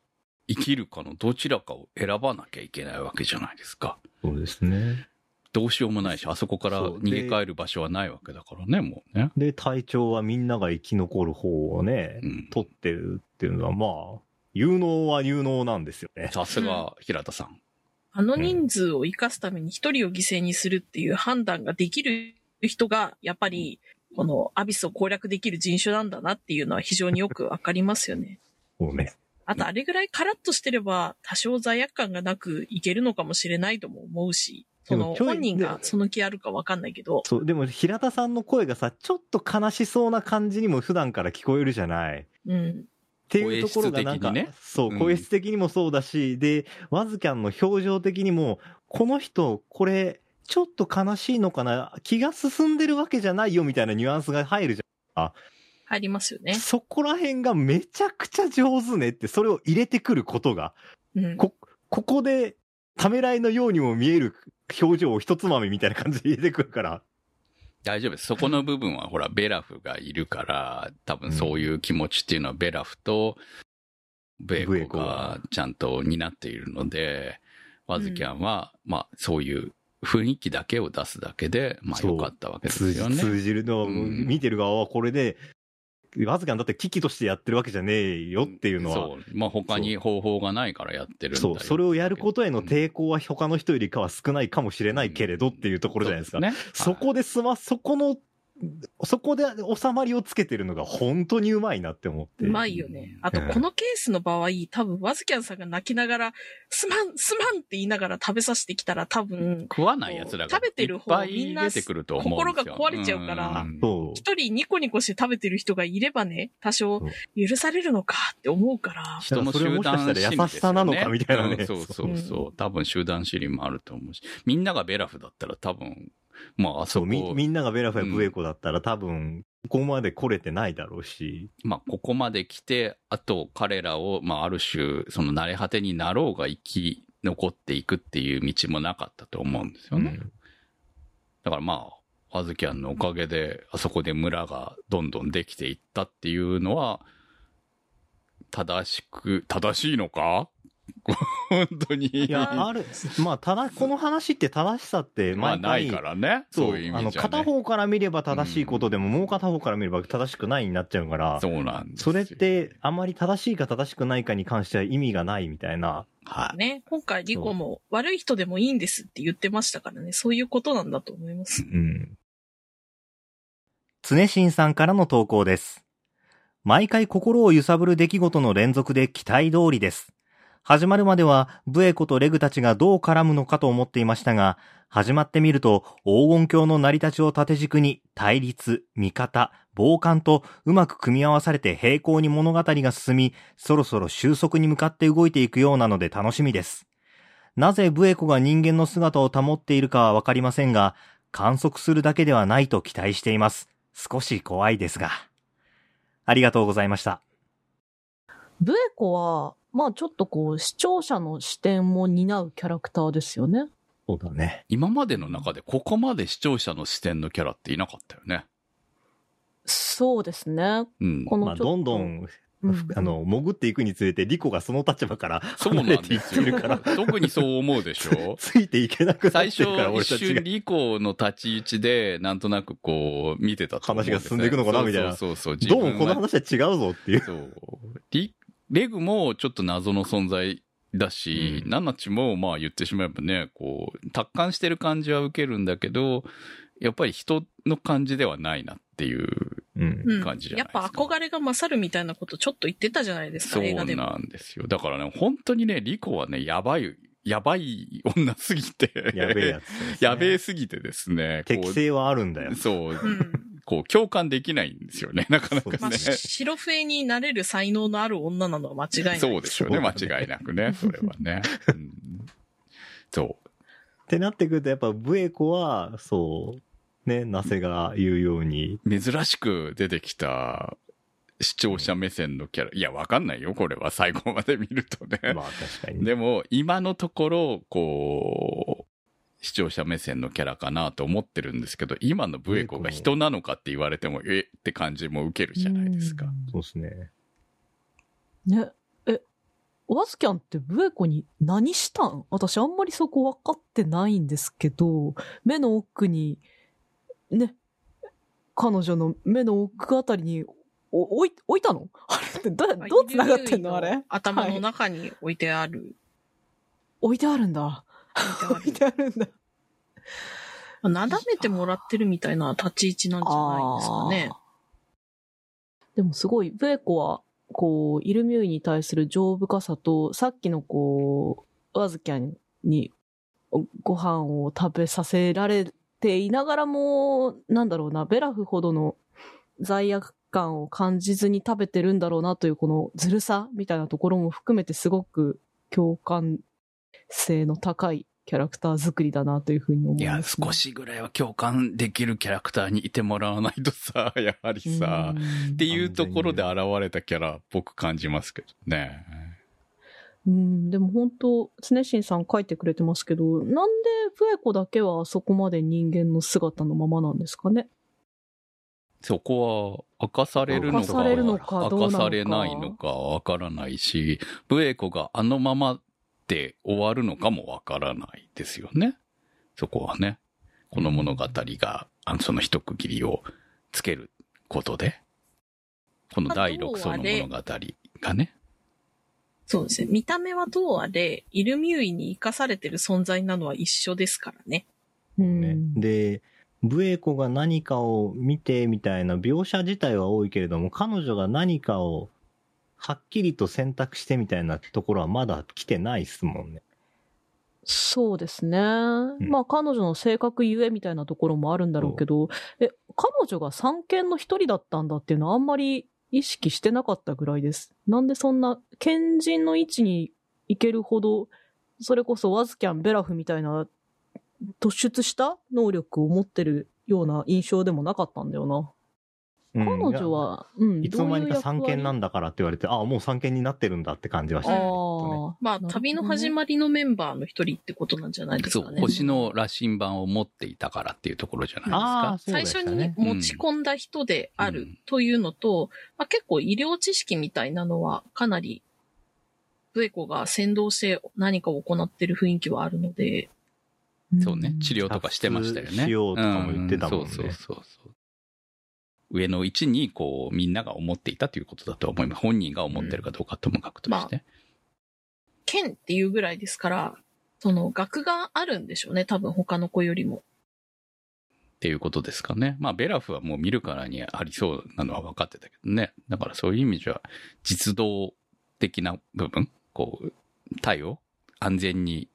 生きるかのどちらかを選ばなきゃいけないわけじゃないですか。そうですね。どうしようもないし、あそこから逃げ帰る場所はないわけだからね、もうね。で、隊長はみんなが生き残る方をね、うん。取ってるっていうのは、まあ、有能は有能なんですよね。さすが平田さん。あの人数を生かすために一人を犠牲にするっていう判断ができる人が、やっぱり、このアビスを攻略できる人種なんだなっていうのは非常によくわかりますよね。そうね。あと、あれぐらいカラッとしてれば、多少罪悪感がなくいけるのかもしれないとも思うし、その、本人がその気あるかわかんないけど、そう、でも平田さんの声がさ、ちょっと悲しそうな感じにも普段から聞こえるじゃない。うん。っていうところがなんか、声質的にね。そうう、ん。声質的にもそうだし、で、ワズキャンの表情的にも、この人、これ、ちょっと悲しいのかな？気が進んでるわけじゃないよみたいなニュアンスが入るじ入りますよね。そこら辺がめちゃくちゃ上手ねって、それを入れてくることが、うん。こ、ここで、ためらいのようにも見える表情を一つまみみたいな感じで入れてくるから、大丈夫です。そこの部分はほら、ベラフがいるから、多分そういう気持ちっていうのはベラフとベーコがちゃんと担っているので、ワズキャンは、まあそういう雰囲気だけを出すだけで、まあそう良かったわけです通じよね。通じるの、うん見てる側はこれで、わずかにだって危機としてやってるわけじゃねえよっていうのは、そう。まあ他に方法がないからやってるんだよそう、それをやることへの抵抗は他の人よりかは少ないかもしれないけれどっていうところじゃないですか。ね。そこで済ま、そこのそこで収まりをつけてるのが本当にうまいなって思って。うまいよね。あと、うんこのケースの場合、多分、ワズキャンさんが泣きながら、すまん、すまんって言いながら食べさせてきたら、多分、食わない奴らが食べてる方いっぱいみんな出てくると思うんですよ。心が壊れちゃうから。一人ニコニコして食べてる人がいればね、多少許されるのかって思うから。人のそれは集もしかしたら優しさなのかみたいなねうんそうそうそう。多分集団心理もあると思うし。みんながベラフだったら多分、まああそ、こ、み、みんながベラフやブエコだったら多分、ここまで来れてないだろうし。まあここまで来て、あと彼らを、まあある種、その慣れ果てになろうが生き残っていくっていう道もなかったと思うんですよね。だからまあ、アズキャンのおかげで、あそこで村がどんどんできていったっていうのは、正しく、正しいのか本当に。いや、ある、まあ、ただ、この話って正しさって、まあない毎回、からね。そそうういう意味じゃ、ね。あの、片方から見れば正しいことでも、もう片方から見れば正しくないになっちゃうから、そうなんですそよれって、あまり正しいか正しくないかに関しては意味がないみたいな。はい。ね、今回リコも悪い人でもいいんですって言ってましたからね、そういうことなんだと思います。うん。常新さんからの投稿です。毎回心を揺さぶる出来事の連続で期待通りです。始まるまでは、ブエコとレグたちがどう絡むのかと思っていましたが、始まってみると、黄金鏡の成り立ちを縦軸に、対立、味方、傍観とうまく組み合わされて平行に物語が進み、そろそろ収束に向かって動いていくようなので楽しみです。なぜブエコが人間の姿を保っているかはわかりませんが、観測するだけではないと期待しています。少し怖いですが。ありがとうございました。ブエコは、まあちょっとこう、視聴者の視点も担うキャラクターですよね。そうだね。今までの中でここまで視聴者の視点のキャラっていなかったよね。そうですね。うん。まあ、このちょっとどんどん、うんあの、潜っていくにつれて、リコがその立場からそうなん離れていですよってるから、。特にそう思うでしょ？ついていけなくな最初ってるから、俺一たちが瞬。リコの立ち位置で、なんとなくこう、見てた話が進んでいくのかなみたいなそうそうそう。どうもこの話は違うぞっていう。そう。リ、レグもちょっと謎の存在だし、うんナナチもまあ言ってしまえばね、こう、達観してる感じは受けるんだけど、やっぱり人の感じではないなっていううん。うん感じじゃやっないですかぱ憧れが勝るみたいなことちょっと言ってたじゃないですか、そう映画でも。なんですよ。だからね、本当にね、リコはね、やばい、やばい女すぎて。やべえやつね、やべえすぎてですね。適性はあるんだよ。そう、うん。こう、共感できないんですよね、なかなかまあ、ね。白笛になれる才能のある女なのは間違いない。そうでしょうね、間違いなくね、それはね。うんそう。ってなってくると、やっぱブエコは、そう、ね、ナセが言うように、珍しく出てきた視聴者目線のキャラ。いや、わかんないよ、これは最後まで見るとね。まあ確かにね。でも、今のところ、こう、視聴者目線のキャラかなと思ってるんですけど、今のブエコが人なのかって言われても、えって感じも受けるじゃないですか。そうですね。ね。え、ワズキャンってブエコに何したん？私あんまりそこ分かってないんですけど、目の奥に、ね、彼女の目の奥あたりに、お置い、置いたの？あれってど、どう繋がってんの？あれ？頭のはい中に置いてある。置いてあるんだ。置いてあるんだ。まあなだめてもらってるみたいな立ち位置なんじゃないですかね。でもすごい、ブエコは、こう、イルミューイに対する丈夫かさと、さっきのこう、ワズキャンにおご飯を食べさせられていながらも、なんだろうな、ベラフほどの罪悪感を感じずに食べてるんだろうなというこのずるさみたいなところも含めてすごく共感性の高いキャラクター作りだなというふうに思いや、います、ね。少しぐらいは共感できるキャラクターにいてもらわないとさ、やはりさ、うん。っていうところで現れたキャラっぽく感じますけどね。うん、でも本当、常新さん書いてくれてますけど、なんでブエコだけはあそこまで人間の姿のままなんですかね？そこは明かされるのか、明かされるのかどうなのか。明かされないのかわからないし、ブエコがあのままで終わるのかもわからないですよね。そこはね。この物語が、あの、その一区切りをつけることで、この第6層の物語がね。そうですね。見た目はどうあれ、イルミューイに生かされてる存在なのは一緒ですからね。うん。ね。で、ブエコが何かを見てみたいな描写自体は多いけれども、彼女が何かをはっきりと選択してみたいなところはまだ来てないっすもんね。そうですね。まあ彼女の性格ゆえみたいなところもあるんだろうけど、え、彼女が三権の一人だったんだっていうのはあんまり意識してなかったぐらいです。なんでそんな賢人の位置に行けるほど、それこそワズキャン、ベラフみたいな突出した能力を持ってるような印象でもなかったんだよな。うん彼女は、うん、いつの間にか三権なんだだからって言われて、ああ、もう三権になってるんだって感じはしたね。まあ、旅の始まりのメンバーの一人ってことなんじゃないですそう、かね。星の羅針盤を持っていたからっていうところじゃないですああ、か。そうで最初に。持ち込んだ人であるというのと、まあ、結構医療知識みたいなのはかなり、ブエコが先導して何かを行ってる雰囲気はあるので、そうね、治療とかしてましたよね。しようとかも言ってたもんねうそうそうそうそう。上の位置に、こう、みんなが思っていたということだと思います。本人が思ってるかどうかともかくとして。剣っていうぐらいですから、その学があるんでしょうね、多分他の子よりも。っていうことですかね。まあ、ベラフはもう見るからにありそうなのは分かってたけどね。だからそういう意味じゃ、実動的な部分、こう、体を安全に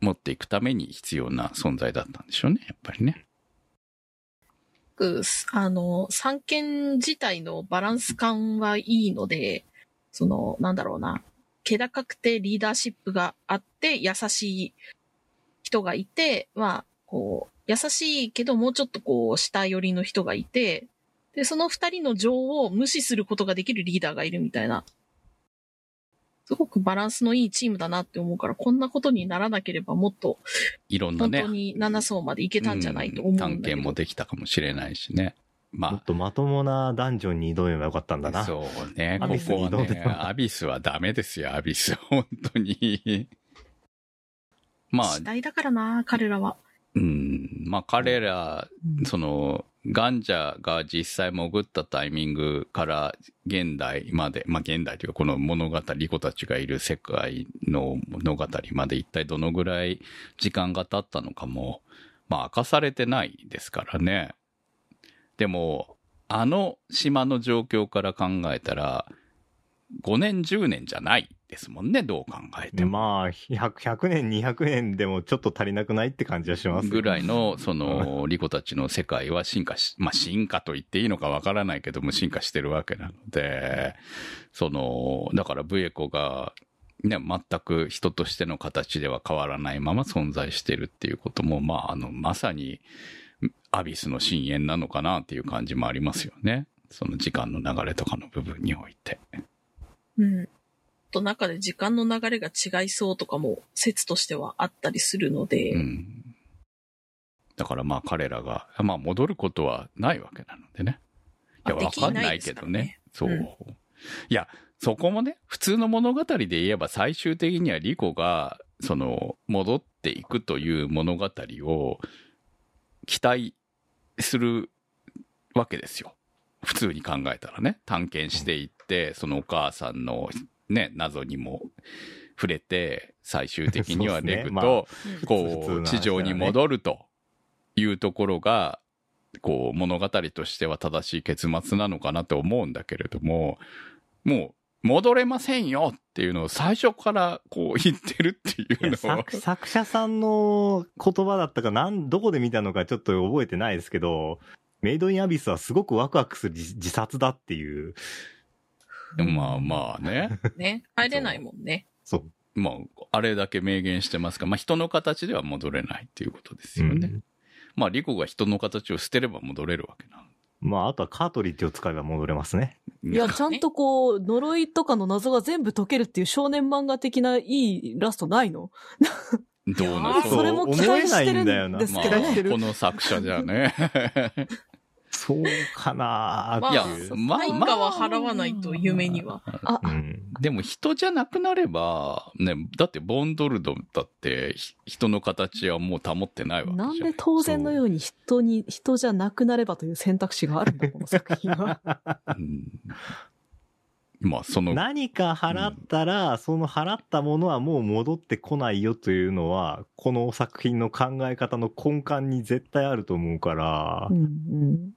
持っていくために必要な存在だったんでしょうね、やっぱりね。くあの、三権自体のバランス感はいいので、その、なんだろうな、気高くてリーダーシップがあって、優しい人がいて、まあ、こう、優しいけどもうちょっとこう、下寄りの人がいて、で、その二人の情を無視することができるリーダーがいるみたいな。すごくバランスのいいチームだなって思うから、こんなことにならなければもっといろんなね本当、に7層までいけたんじゃないと思うんだけど。探検もできたかもしれないしね。まあもっ、とまともなダンジョンに挑めばよかったんだな。そうね。こアビスこはに挑んでね、アビスはダメですよ、アビス。本当に。まあ次、第だからな、彼らは。うん、まあ彼ら、うんその、ガンジャーが実際潜ったタイミングから現代まで、まあ現代というかこの物語、リコたちがいる世界の物語まで一体どのぐらい時間が経ったのかも、まあ明かされてないですからね。でも、あの島の状況から考えたら、5年10年じゃないですもんね、どう考えても。まあ、100, 100年、200年でもちょっと足りなくないって感じはします。ぐらいの、その、リコたちの世界は進化し、まあ進化と言っていいのかわからないけども進化してるわけなので、その、だからブエコが、ね、全く人としての形では変わらないまま存在してるっていうことも、まあ、あの、まさに、アビスの深淵なのかなっていう感じもありますよね。その時間の流れとかの部分において。うん。と中で時間の流れが違いそうとかも説としてはあったりするので、うん。だからまあ彼らが、まあ戻ることはないわけなのでね。いや、まあわかんないけどね。そう。いや、そこもね、普通の物語で言えば最終的にはリコが、その、戻っていくという物語を期待するわけですよ。普通に考えたらね。探検していって、そのお母さんのね、謎にも触れて、最終的にはレグまあと、普こう、地上に戻るというところが、こう、物語としては正しい結末なのかなと思うんだけれども、もう、戻れませんよっていうのを最初からこう言ってるっていいうやのを作、作者さんの言葉だったかなん、どこで見たのかちょっと覚えてないですけど、メイドインアビスはすごくワクワクする自自殺だっていう、まあまあね。ね。入れないもんね。そう。まあ、あれだけ明言してますが、まあ人の形では戻れないっていうことですよね。うんまあ、リコが人の形を捨てれば戻れるわけな。まあ、あとはカートリッジを使えば戻れますね。いや、ちゃんとこう、呪いとかの謎が全部解けるっていう少年漫画的ないいラストないの？どうなそうそれも期待してる思えないんだよなんですまあけどね。この作者じゃね。そうかなーっていう。、まあ、対価は払わないと夢には。あう、ん。でも人じゃなくなれば、ね、だってボンドルドだってひ人の形はもう保ってないわけじゃん。なんで当然のように人に、人じゃなくなればという選択肢があるんだ、この作品は。うんまあ、その、何か払ったら、その払ったものはもう戻ってこないよというのは、この作品の考え方の根幹に絶対あると思うから、うんうん。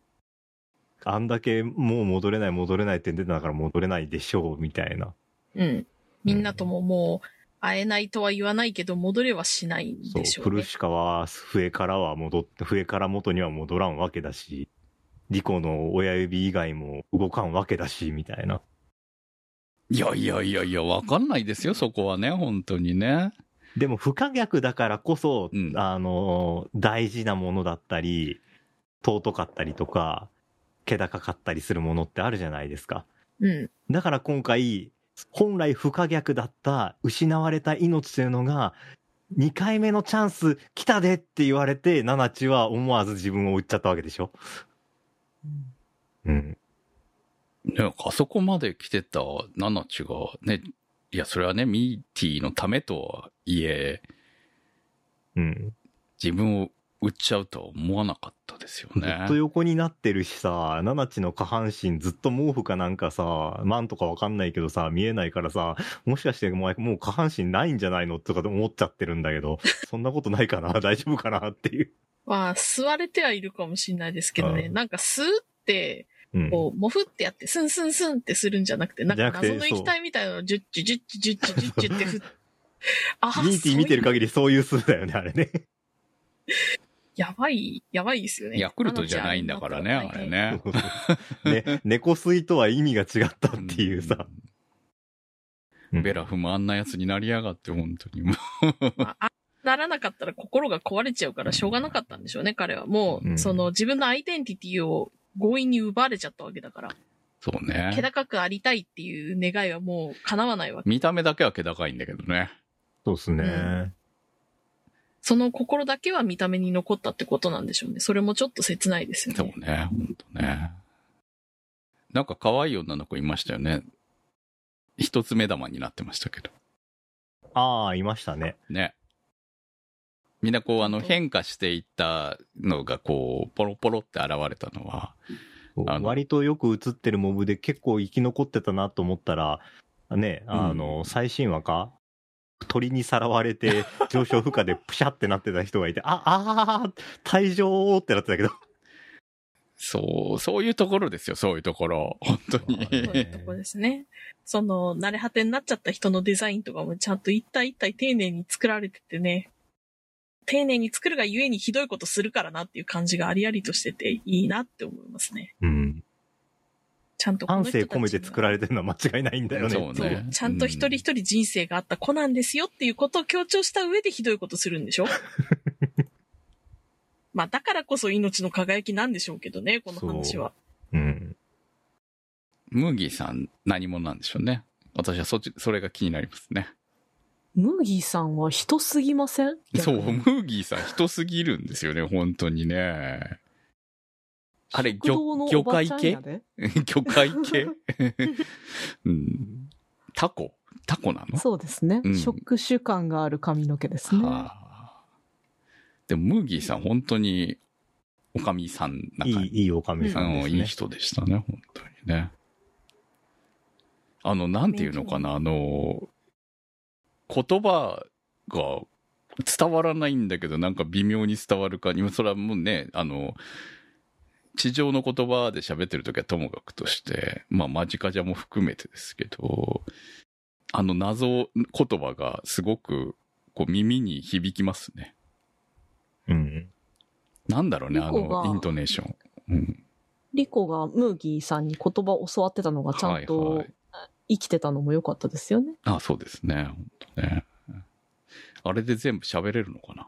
あんだけもう戻れない戻れないって出てたから戻れないでしょうみたいな。うん。みんなとももう、会えないとは言わないけど、戻れはしないんそうでし、ょうね。プルシカは笛からは戻って、笛から元には戻らんわけだし、リコの親指以外も動かんわけだし、みたいな。いやいやいやいや、わかんないですよ、そこはね、本当にね。でも不可逆だからこそ、うんあの、大事なものだったり、尊かったりとか、気高かったりするものってあるじゃないですか。うん。だから今回、本来不可逆だった失われた命というのが、2回目のチャンス来たでって言われて、ナナチは思わず自分を売っちゃったわけでしょうん。ね、あそこまで来てたナナチが、ね、いや、それはね、ミーティーのためとはいえ、うん。自分を売っちゃうとは思わなかったですよずねっ。と横になってるしさ、ナナチの下半身ずっと毛布かなんかさ、マンとかわかんないけどさ、見えないからさ、もしかしてもうもう下半身ないんじゃないのとか思っちゃってるんだけど、そんなことないかな？大丈夫かな？っていう。まあ、吸われてはいるかもしれないですけどね。うんなんか吸うって、うん。こう、もふってやって、スンスンスンってするんじゃなくて、なんか謎の液体みたいなのをジュッチュジュッチュジュッチュジュッチュって振っあミーティー見てる限りそういう数だよね、あれね。やばい、やばいですよね。ヤクルトじゃないんだからね、あれ。ね。ね、猫吸いとは意味が違ったっていうさ。うんベラフもあんなやつになりやがって、本当に。ああならなかったら心が壊れちゃうからしょうがなかったんでしょうね、彼は。もう、うんその自分のアイデンティティを強引に奪われちゃったわけだから。そうね気。高くありたいっていう願いはもう叶わないわけ。見た目だけは気高いんだけどね。そうっすね。うんその心だけは見た目に残ったってことなんでしょうね。それもちょっと切ないですよね。そうね、本当ね。なんか可愛い女の子いましたよね。一つ目玉になってましたけど。ああ、いましたね。ね。みんなこう、あの、変化していったのが、こう、ポロポロって現れたのは、あの割とよく映ってるモブで結構生き残ってたなと思ったら、ね、あの、最新話か鳥にさらわれて 上昇負荷でプシャってなってた人がいて、あ、あー、退場ってなってたけど。そう、そういうところですよ、そういうところ。本当に。そういうとこですね。その、慣れ果てになっちゃった人のデザインとかもちゃんと一体一体丁寧に作られててね。丁寧に作るがゆえにひどいことするからなっていう感じがありありとしてていいなって思いますね。うん。ちゃんとこの感人たちには性込めて作られてるのは間違いないんだよね。そうねそう。ちゃんと一人一人人生があった子なんですよっていうことを強調した上でひどいことするんでしょ？まあだからこそ命の輝きなんでしょうけどね、この話は。うん。ムーギーさん何者なんでしょうね？私はそっち、それが気になりますね。ムーギーさんは人すぎません？そう、ムーギーさん人すぎるんですよね、本当にね。あれ魚魚介系？魚介系？うん。タコ？タコなの？そうですね、うん。触手感がある髪の毛ですね。はあ。でも、ムーギーさん、本当に、おかみさんなんかいい、いいおかみさんですね。いい人でしたね、本当にね。あの、なんていうのかな、あの、言葉が伝わらないんだけど、なんか微妙に伝わるかに、それはもうね、あの、地上の言葉で喋ってる時はともかくとして、まあ、間近じゃも含めてですけど、あの謎言葉がすごく、こう耳に響きますね。うん。なんだろうね、あの、イントネーション。うん。リコがムーギーさんに言葉を教わってたのがちゃんはいとはい生きてたのも良かったですよね。あ、そうですね。本当ね。あれで全部喋れるのかな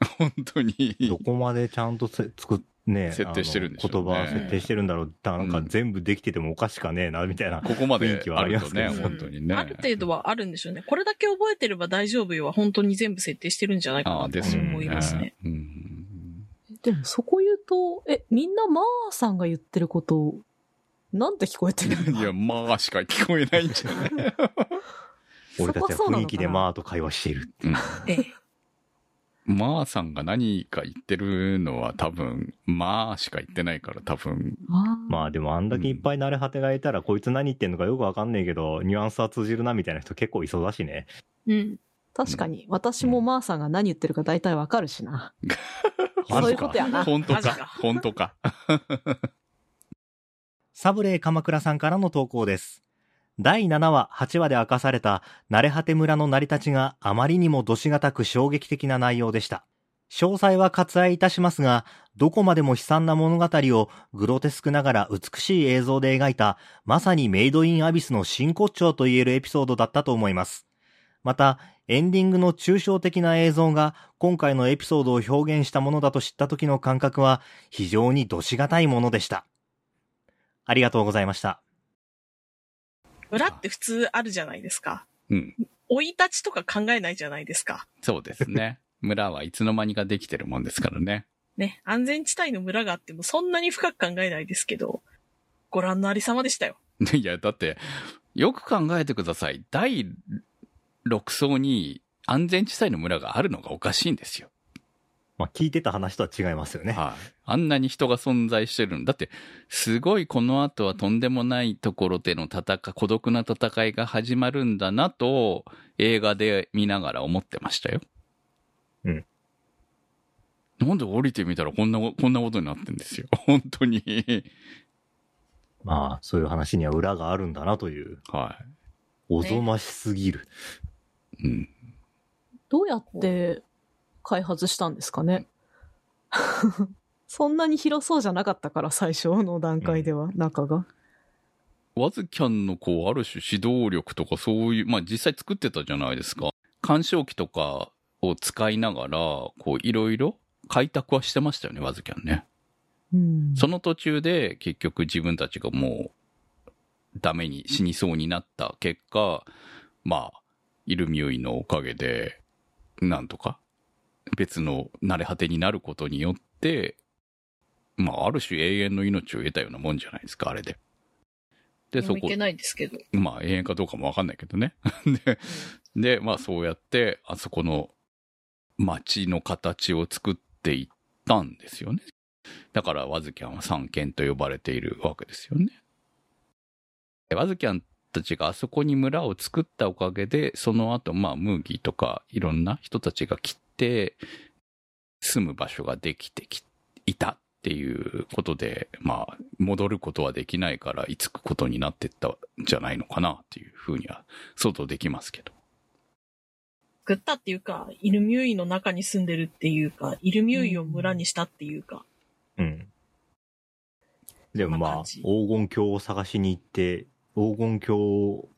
本当に。どこまでちゃんとせ作っね、設定してるんでしょうね言葉設定してるんだろう。なんかうん全部できててもおかしかねえな、みたいな。ここまで雰囲気はありますね本当にね。ある程度はあるんでしょうね。これだけ覚えてれば大丈夫よは本当に全部設定してるんじゃないかなと。思いますね。うん。でもそこ言うと、え、みんなマーさんが言ってること、なんて聞こえてるんだ いや、まあしか聞こえないんじゃない？俺たちは雰囲気でまあと会話している。うんええまあさんが何か言ってるのは多分、まあしか言ってないから多分、まあでもあんだけいっぱい慣れ果てがいたら、こいつ何言ってんのかよくわかんねえけど、ニュアンスは通じるなみたいな人結構いそうだしね。うん。確かに、私もマーさんが何言ってるか大体わかるしな。そういうことやな。本当か本当か。サブレー鎌倉さんからの投稿です。第7話、8話で明かされた、慣れ果て村の成り立ちがあまりにもどしがたく衝撃的な内容でした。詳細は割愛いたしますが、どこまでも悲惨な物語をグロテスクながら美しい映像で描いた、まさにメイドインアビスの真骨頂と言えるエピソードだったと思います。また、エンディングの抽象的な映像が今回のエピソードを表現したものだと知った時の感覚は非常にどしがたいものでした。ありがとうございました。裏って普通あるじゃないですか。うん。生い立ちとか考えないじゃないですか。そうですね。村はいつの間にかできてるもんですからね。ね、安全地帯の村があってもそんなに深く考えないですけど、ご覧のありさまでしたよ。いや、だって、よく考えてください。第6層に安全地帯の村があるのがおかしいんですよ。まあ、聞いてた話とは違いますよね。はい。あんなに人が存在してるんだって、すごいこの後はとんでもないところでの戦い、孤独な戦いが始まるんだなと、映画で見ながら思ってましたよ。うん。なんで降りてみたらこんな、こんなことになってんですよ。本当に。まあ、そういう話には裏があるんだなという、はおぞましすぎる。い。うん。どうやって開発したんですかね そんなに広そうじゃなかったから、最初の段階では、中が。ワズキャンのこう、ある種指導力とかそういう、まあ実際作ってたじゃないですか。干渉機とかを使いながら、こう、いろいろ開拓はしてましたよね、ワズキャンね。うん。その途中で結局自分たちがもうダメに死にそうになった結果、まあ、イルミュイのおかげで、なんとか別の慣れ果てになることによって、まあ、ある種永遠の命を得たようなもんじゃないですか、あれで。で、そこいけ、ないですけど。まあ、永遠かどうかもわかんないけどね。で、で、まあ、そうやって、あそこの街の形を作っていったんですよね。だから、ワズキャンは三権と呼ばれているわけですよね。でワズキャンたちがあそこに村を作ったおかげで、その後、まあ、ムーギーとかいろんな人たちが来て、住む場所ができてき、いたっていうことで、まあ、戻ることはできないから、居つくことになってったんじゃないのかなっていうふうには想像できますけど。作ったっていうか、イルミューイの中に住んでるっていうか、イルミューイを村にしたっていうか、うん。でもまあ黄金鏡を探しに行って、黄金鏡を、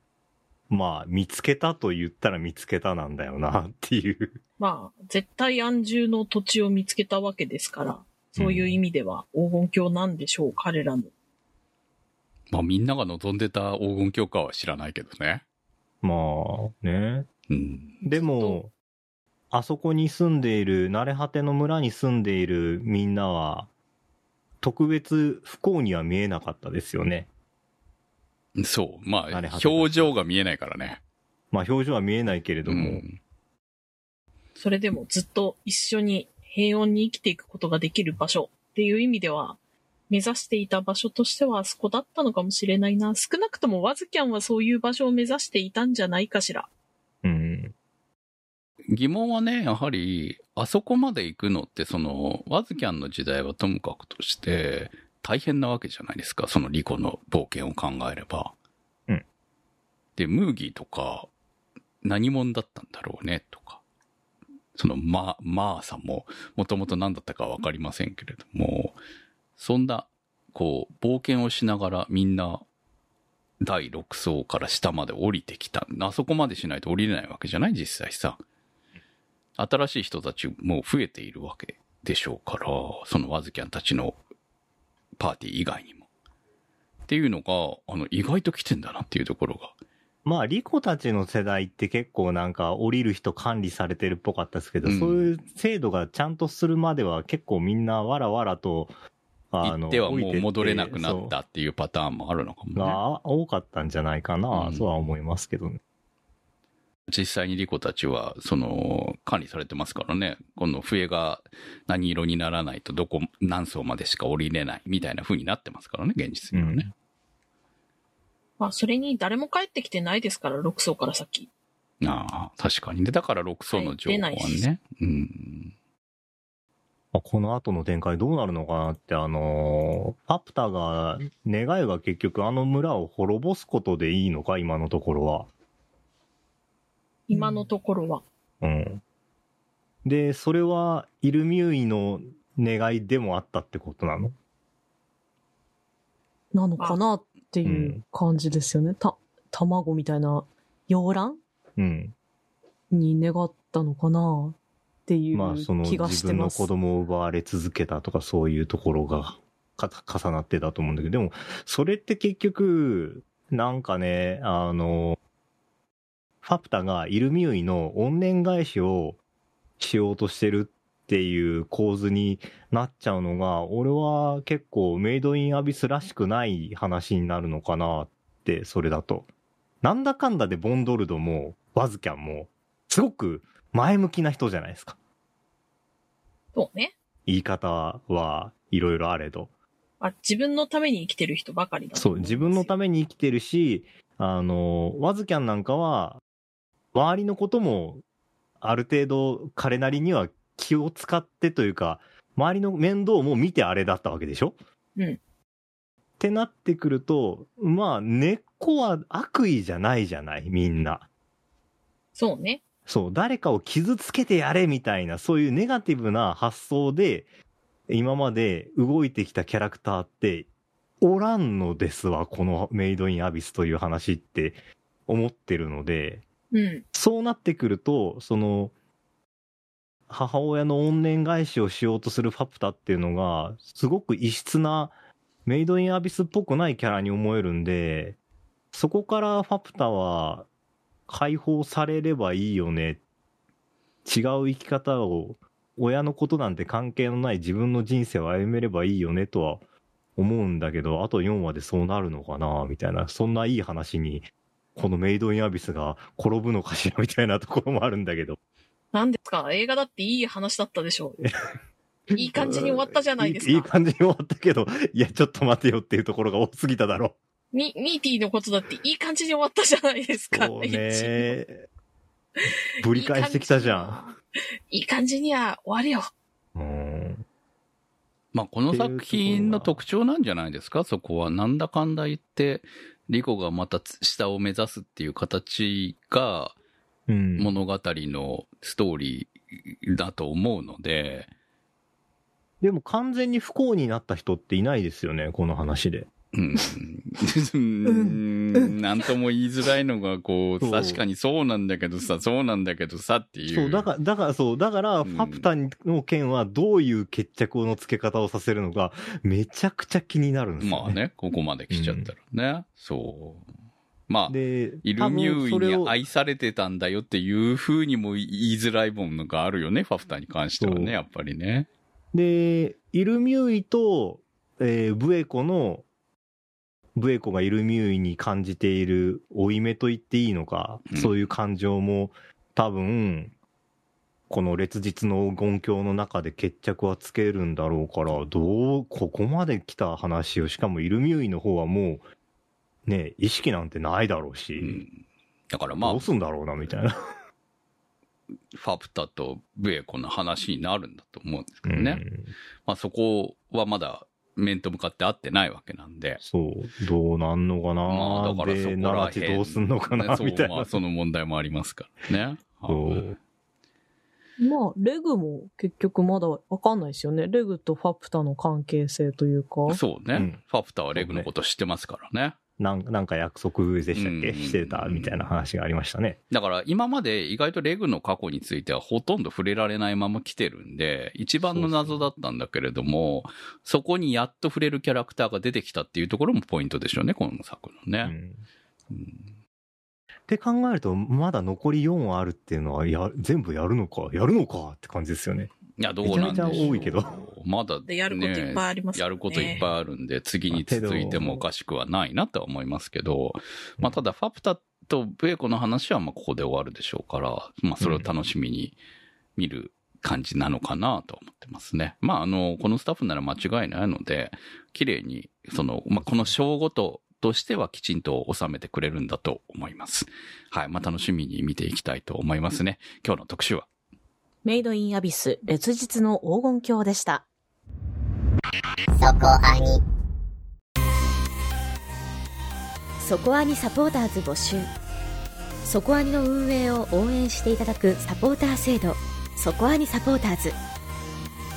まあ、見つけたと言ったら見つけたなんだよなっていう。まあ、絶対安住の土地を見つけたわけですから、そういう意味では黄金鏡なんでしょう、彼らの。まあ、みんなが望んでた黄金教科は知らないけどね。まあ、ね。うん。でも、あそこに住んでいる、慣れ果ての村に住んでいるみんなは、特別不幸には見えなかったですよね。そう。まああ表情が見えないからね。まあ表情は見えないけれども、うんそれでもずっと一緒に平穏に生きていくことができる場所っていう意味では、目指していた場所としてはあそこだったのかもしれないな。少なくともワズキャンはそういう場所を目指していたんじゃないかしら。うん。疑問はね、やはり、あそこまで行くのって、その、ワズキャンの時代はともかくとして、大変なわけじゃないですか。そのリコの冒険を考えれば。うん。で、ムーギーとか、何者だったんだろうね、とか。その、ま、まあさんも、もともと何だったかわかりませんけれども、そんな、こう、冒険をしながらみんな、第6層から下まで降りてきた。あそこまでしないと降りれないわけじゃない？実際さ。新しい人たちも増えているわけでしょうから、そのワズキャンたちのパーティー以外にも。っていうのが、あの、意外と来てんだなっていうところが。まあ、リコたちの世代って結構なんか降りる人管理されてるっぽかったですけど、うんそういう制度がちゃんとするまでは結構みんなわらわらと、あ行ってはもう戻れなくなったっていうパターンもあるのかもね。が多かったんじゃないかな、うんとは思いますけどね。実際にリコたちは、その、管理されてますからね。この笛が何色にならないとどこ、何層までしか降りれないみたいな風になってますからね、現実にはね。まあ、それに誰も帰ってきてないですから、6層から先。ああ、確かに。で、だから6層の情報はね。うん。まあこの後の展開どうなるのかなって、あのーパプタが、願いは結局あの村を滅ぼすことでいいのか、今のところは。今のところは。うん。で、それは、イルミューイの願いでもあったってことなの？なのかなっていう感じですよね。た、卵みたいな、洋卵うん。に願ったのかなっていうまあ、その気がし自分のてます。子供を奪われ続けたとかそういうところがか重なってたと思うんだけど、でも、それって結局、なんかね、あの、ファプタがイルミューイの怨念返しをしようとしてるっていう構図になっちゃうのが、俺は結構メイドインアビスらしくない話になるのかなって、それだと。なんだかんだでボンドルドもバズキャンも、すごく前向きな人じゃないですか。そうね。言い方はいろいろあれど。あ、自分のために生きてる人ばかりだとそう、自分のために生きてるし、あの、ワズキャンなんかは、周りのことも、ある程度彼なりには気を使ってというか、周りの面倒も見てあれだったわけでしょ？うん。ってなってくると、まあ、根っこは悪意じゃないじゃない、みんな。そうね。そう、誰かを傷つけてやれみたいな、そういうネガティブな発想で、今まで動いてきたキャラクターって、おらんのですわ、このメイドインアビスという話って思ってるので、そうなってくると、その、母親の怨念返しをしようとするファプタっていうのが、すごく異質な、メイドインアビスっぽくないキャラに思えるんで、そこからファプタは解放されればいいよね。違う生き方を、親のことなんて関係のない自分の人生を歩めればいいよねとは思うんだけど、あと4話でそうなるのかなみたいな、そんないい話にこのメイドインアビスが転ぶのかしらみたいなところもあるんだけど。なんですか？映画だっていい話だったでしょう。いい感じに終わったじゃないですか。いい感じに終わったけど、いや、ちょっと待てよっていうところが多すぎただろ。ミミーティーのことだっていい感じに終わったじゃないですか。そうね。ぶり返してきたじゃん。いい感じには終わるよ。うん。まあ、この作品の特徴なんじゃないですか？そこは。なんだかんだ言って、リコがまた下を目指すっていう形がうん。物語のストーリーだと思うので、でも完全に不幸になった人っていないですよね、この話で。うん。なん。とも言いづらいのが、こう、確かにそうなん。だけどさ、そうなん。だけどさっていう。そう、だから、だからそう、だから、ファプタの件はどういう決着の付け方をさせるのか、めちゃくちゃ気になるん。ですよ、ね。まあね、ここまで来ちゃったらね。そう。まあ、で、イルミューイに愛されてたん。だよっていう風にも言いづらいものがあるよね、ファフターに関してはね、やっぱりね。で、イルミューイと、えーブエコの、ブエコがイルミューイに感じている負い目と言っていいのか、うんそういう感情も多分、この烈日の黄金鏡の中で決着はつけるんだろうから、どう、ここまで来た話を、しかもイルミューイの方はもう、ね、意識なんてないだろうし、うんだからまあどう、すんだろうな、みたいな。ファプタとブエコの話になるんだと思うんですけどね。うんまあそこはまだ面と向かって会ってないわけなんで。そう、どうなんのかな、まあだからそで、こら奈良地どうすんのかな、そうみたいな。まあその問題もありますからね。そうまあ、レグも結局まだわかんないですよね。レグとファプタの関係性というか。そうね、うんファプタはレグのこと知ってますからね。なんなんか約束でしたっけ、うんしてたみたいな話がありましたね。だから今まで意外とレグの過去についてはほとんど触れられないまま来てるんで、一番の謎だったんだけれども、そこにやっと触れるキャラクターが出てきたっていうところもポイントでしょうね、この作のうね。んうんって考えると、まだ残り4話あるっていうのはや、全部やるのか、やるのかって感じですよね。いや、どうなんでしょう。めちゃめちゃ多いけどまだ、ね、でやることいっぱいありますやることいっぱいあるんで、次に続いてもおかしくはないなとは思いますけど、まあ、ただ、ファプタとブエコの話はまあここで終わるでしょうから、まあそれを楽しみに見る感じなのかなと思ってますね。まああの、このスタッフなら間違いないので、綺麗に、その、まあこの章ごととしてはきちんと収めてくれるんだと思います。はい。まあ楽しみに見ていきたいと思いますね。今日の特集は。メイドインアビス、烈日の黄金鏡でした。そこアニ。そこアニサポーターズ募集。そこアニの運営を応援していただくサポーター制度。そこアニサポーターズ。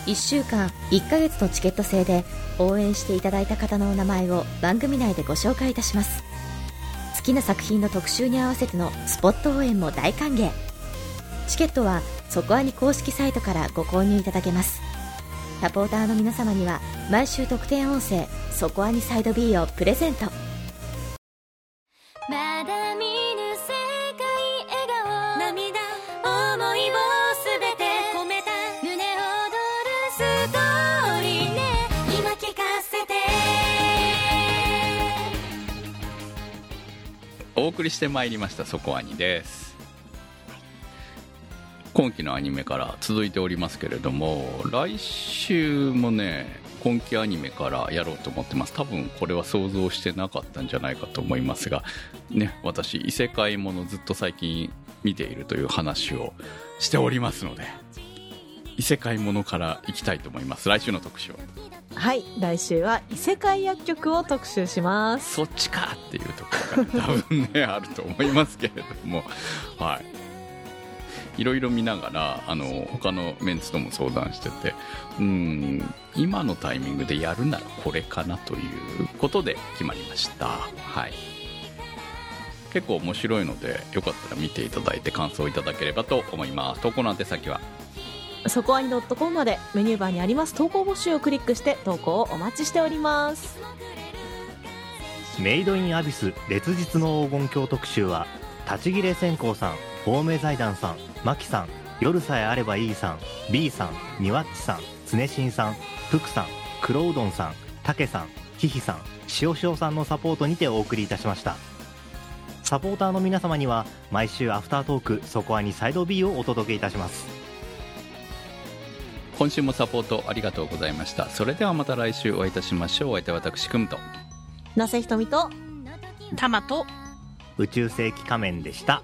1週間1ヶ月のチケット制で応援していただいた方のお名前を番組内でご紹介いたします。好きな作品の特集に合わせてのスポット応援も大歓迎。チケットはそこアニ公式サイトからご購入いただけます。サポーターの皆様には毎週特典音声「そこアニサイド B」をプレゼント。まだ見ぬ世界笑顔。涙思いをすべて込めた。胸躍るストーリーね。今聞かせて。お送りしてまいりました、そこアニです。今期のアニメから続いておりますけれども、来週もね、今期アニメからやろうと思ってます。多分これは想像してなかったんじゃないかと思いますが、ね、私、異世界ものずっと最近見ているという話をしておりますので、異世界ものからいきたいと思います。来週の特集は？はい、来週は異世界薬局を特集します。そっちかっていうところが多分ねあると思いますけれどもはいいろいろ見ながらあの他のメンツとも相談しててうん今のタイミングでやるならこれかなということで決まりました。はい。結構面白いのでよかったら見ていただいて感想いただければと思います。投稿の宛先は？そこアニ .com までメニューバーにあります。投稿募集をクリックして投稿をお待ちしております。メイドインアビス烈日の黄金鏡特集は立ち切れ線香さん青梅財団さんマキさん夜さえあればいいさん B さんニワッチさん常新さん福さん黒うどんさんたけさんひひさん塩塩さんのサポートにてお送りいたしました。サポーターの皆様には毎週アフタートークそこアにサイド B をお届けいたします。今週もサポートありがとうございました。それではまた来週お会いいたしましょう。お相手は私くむと。なせひとみと、タマと宇宙世紀仮面でした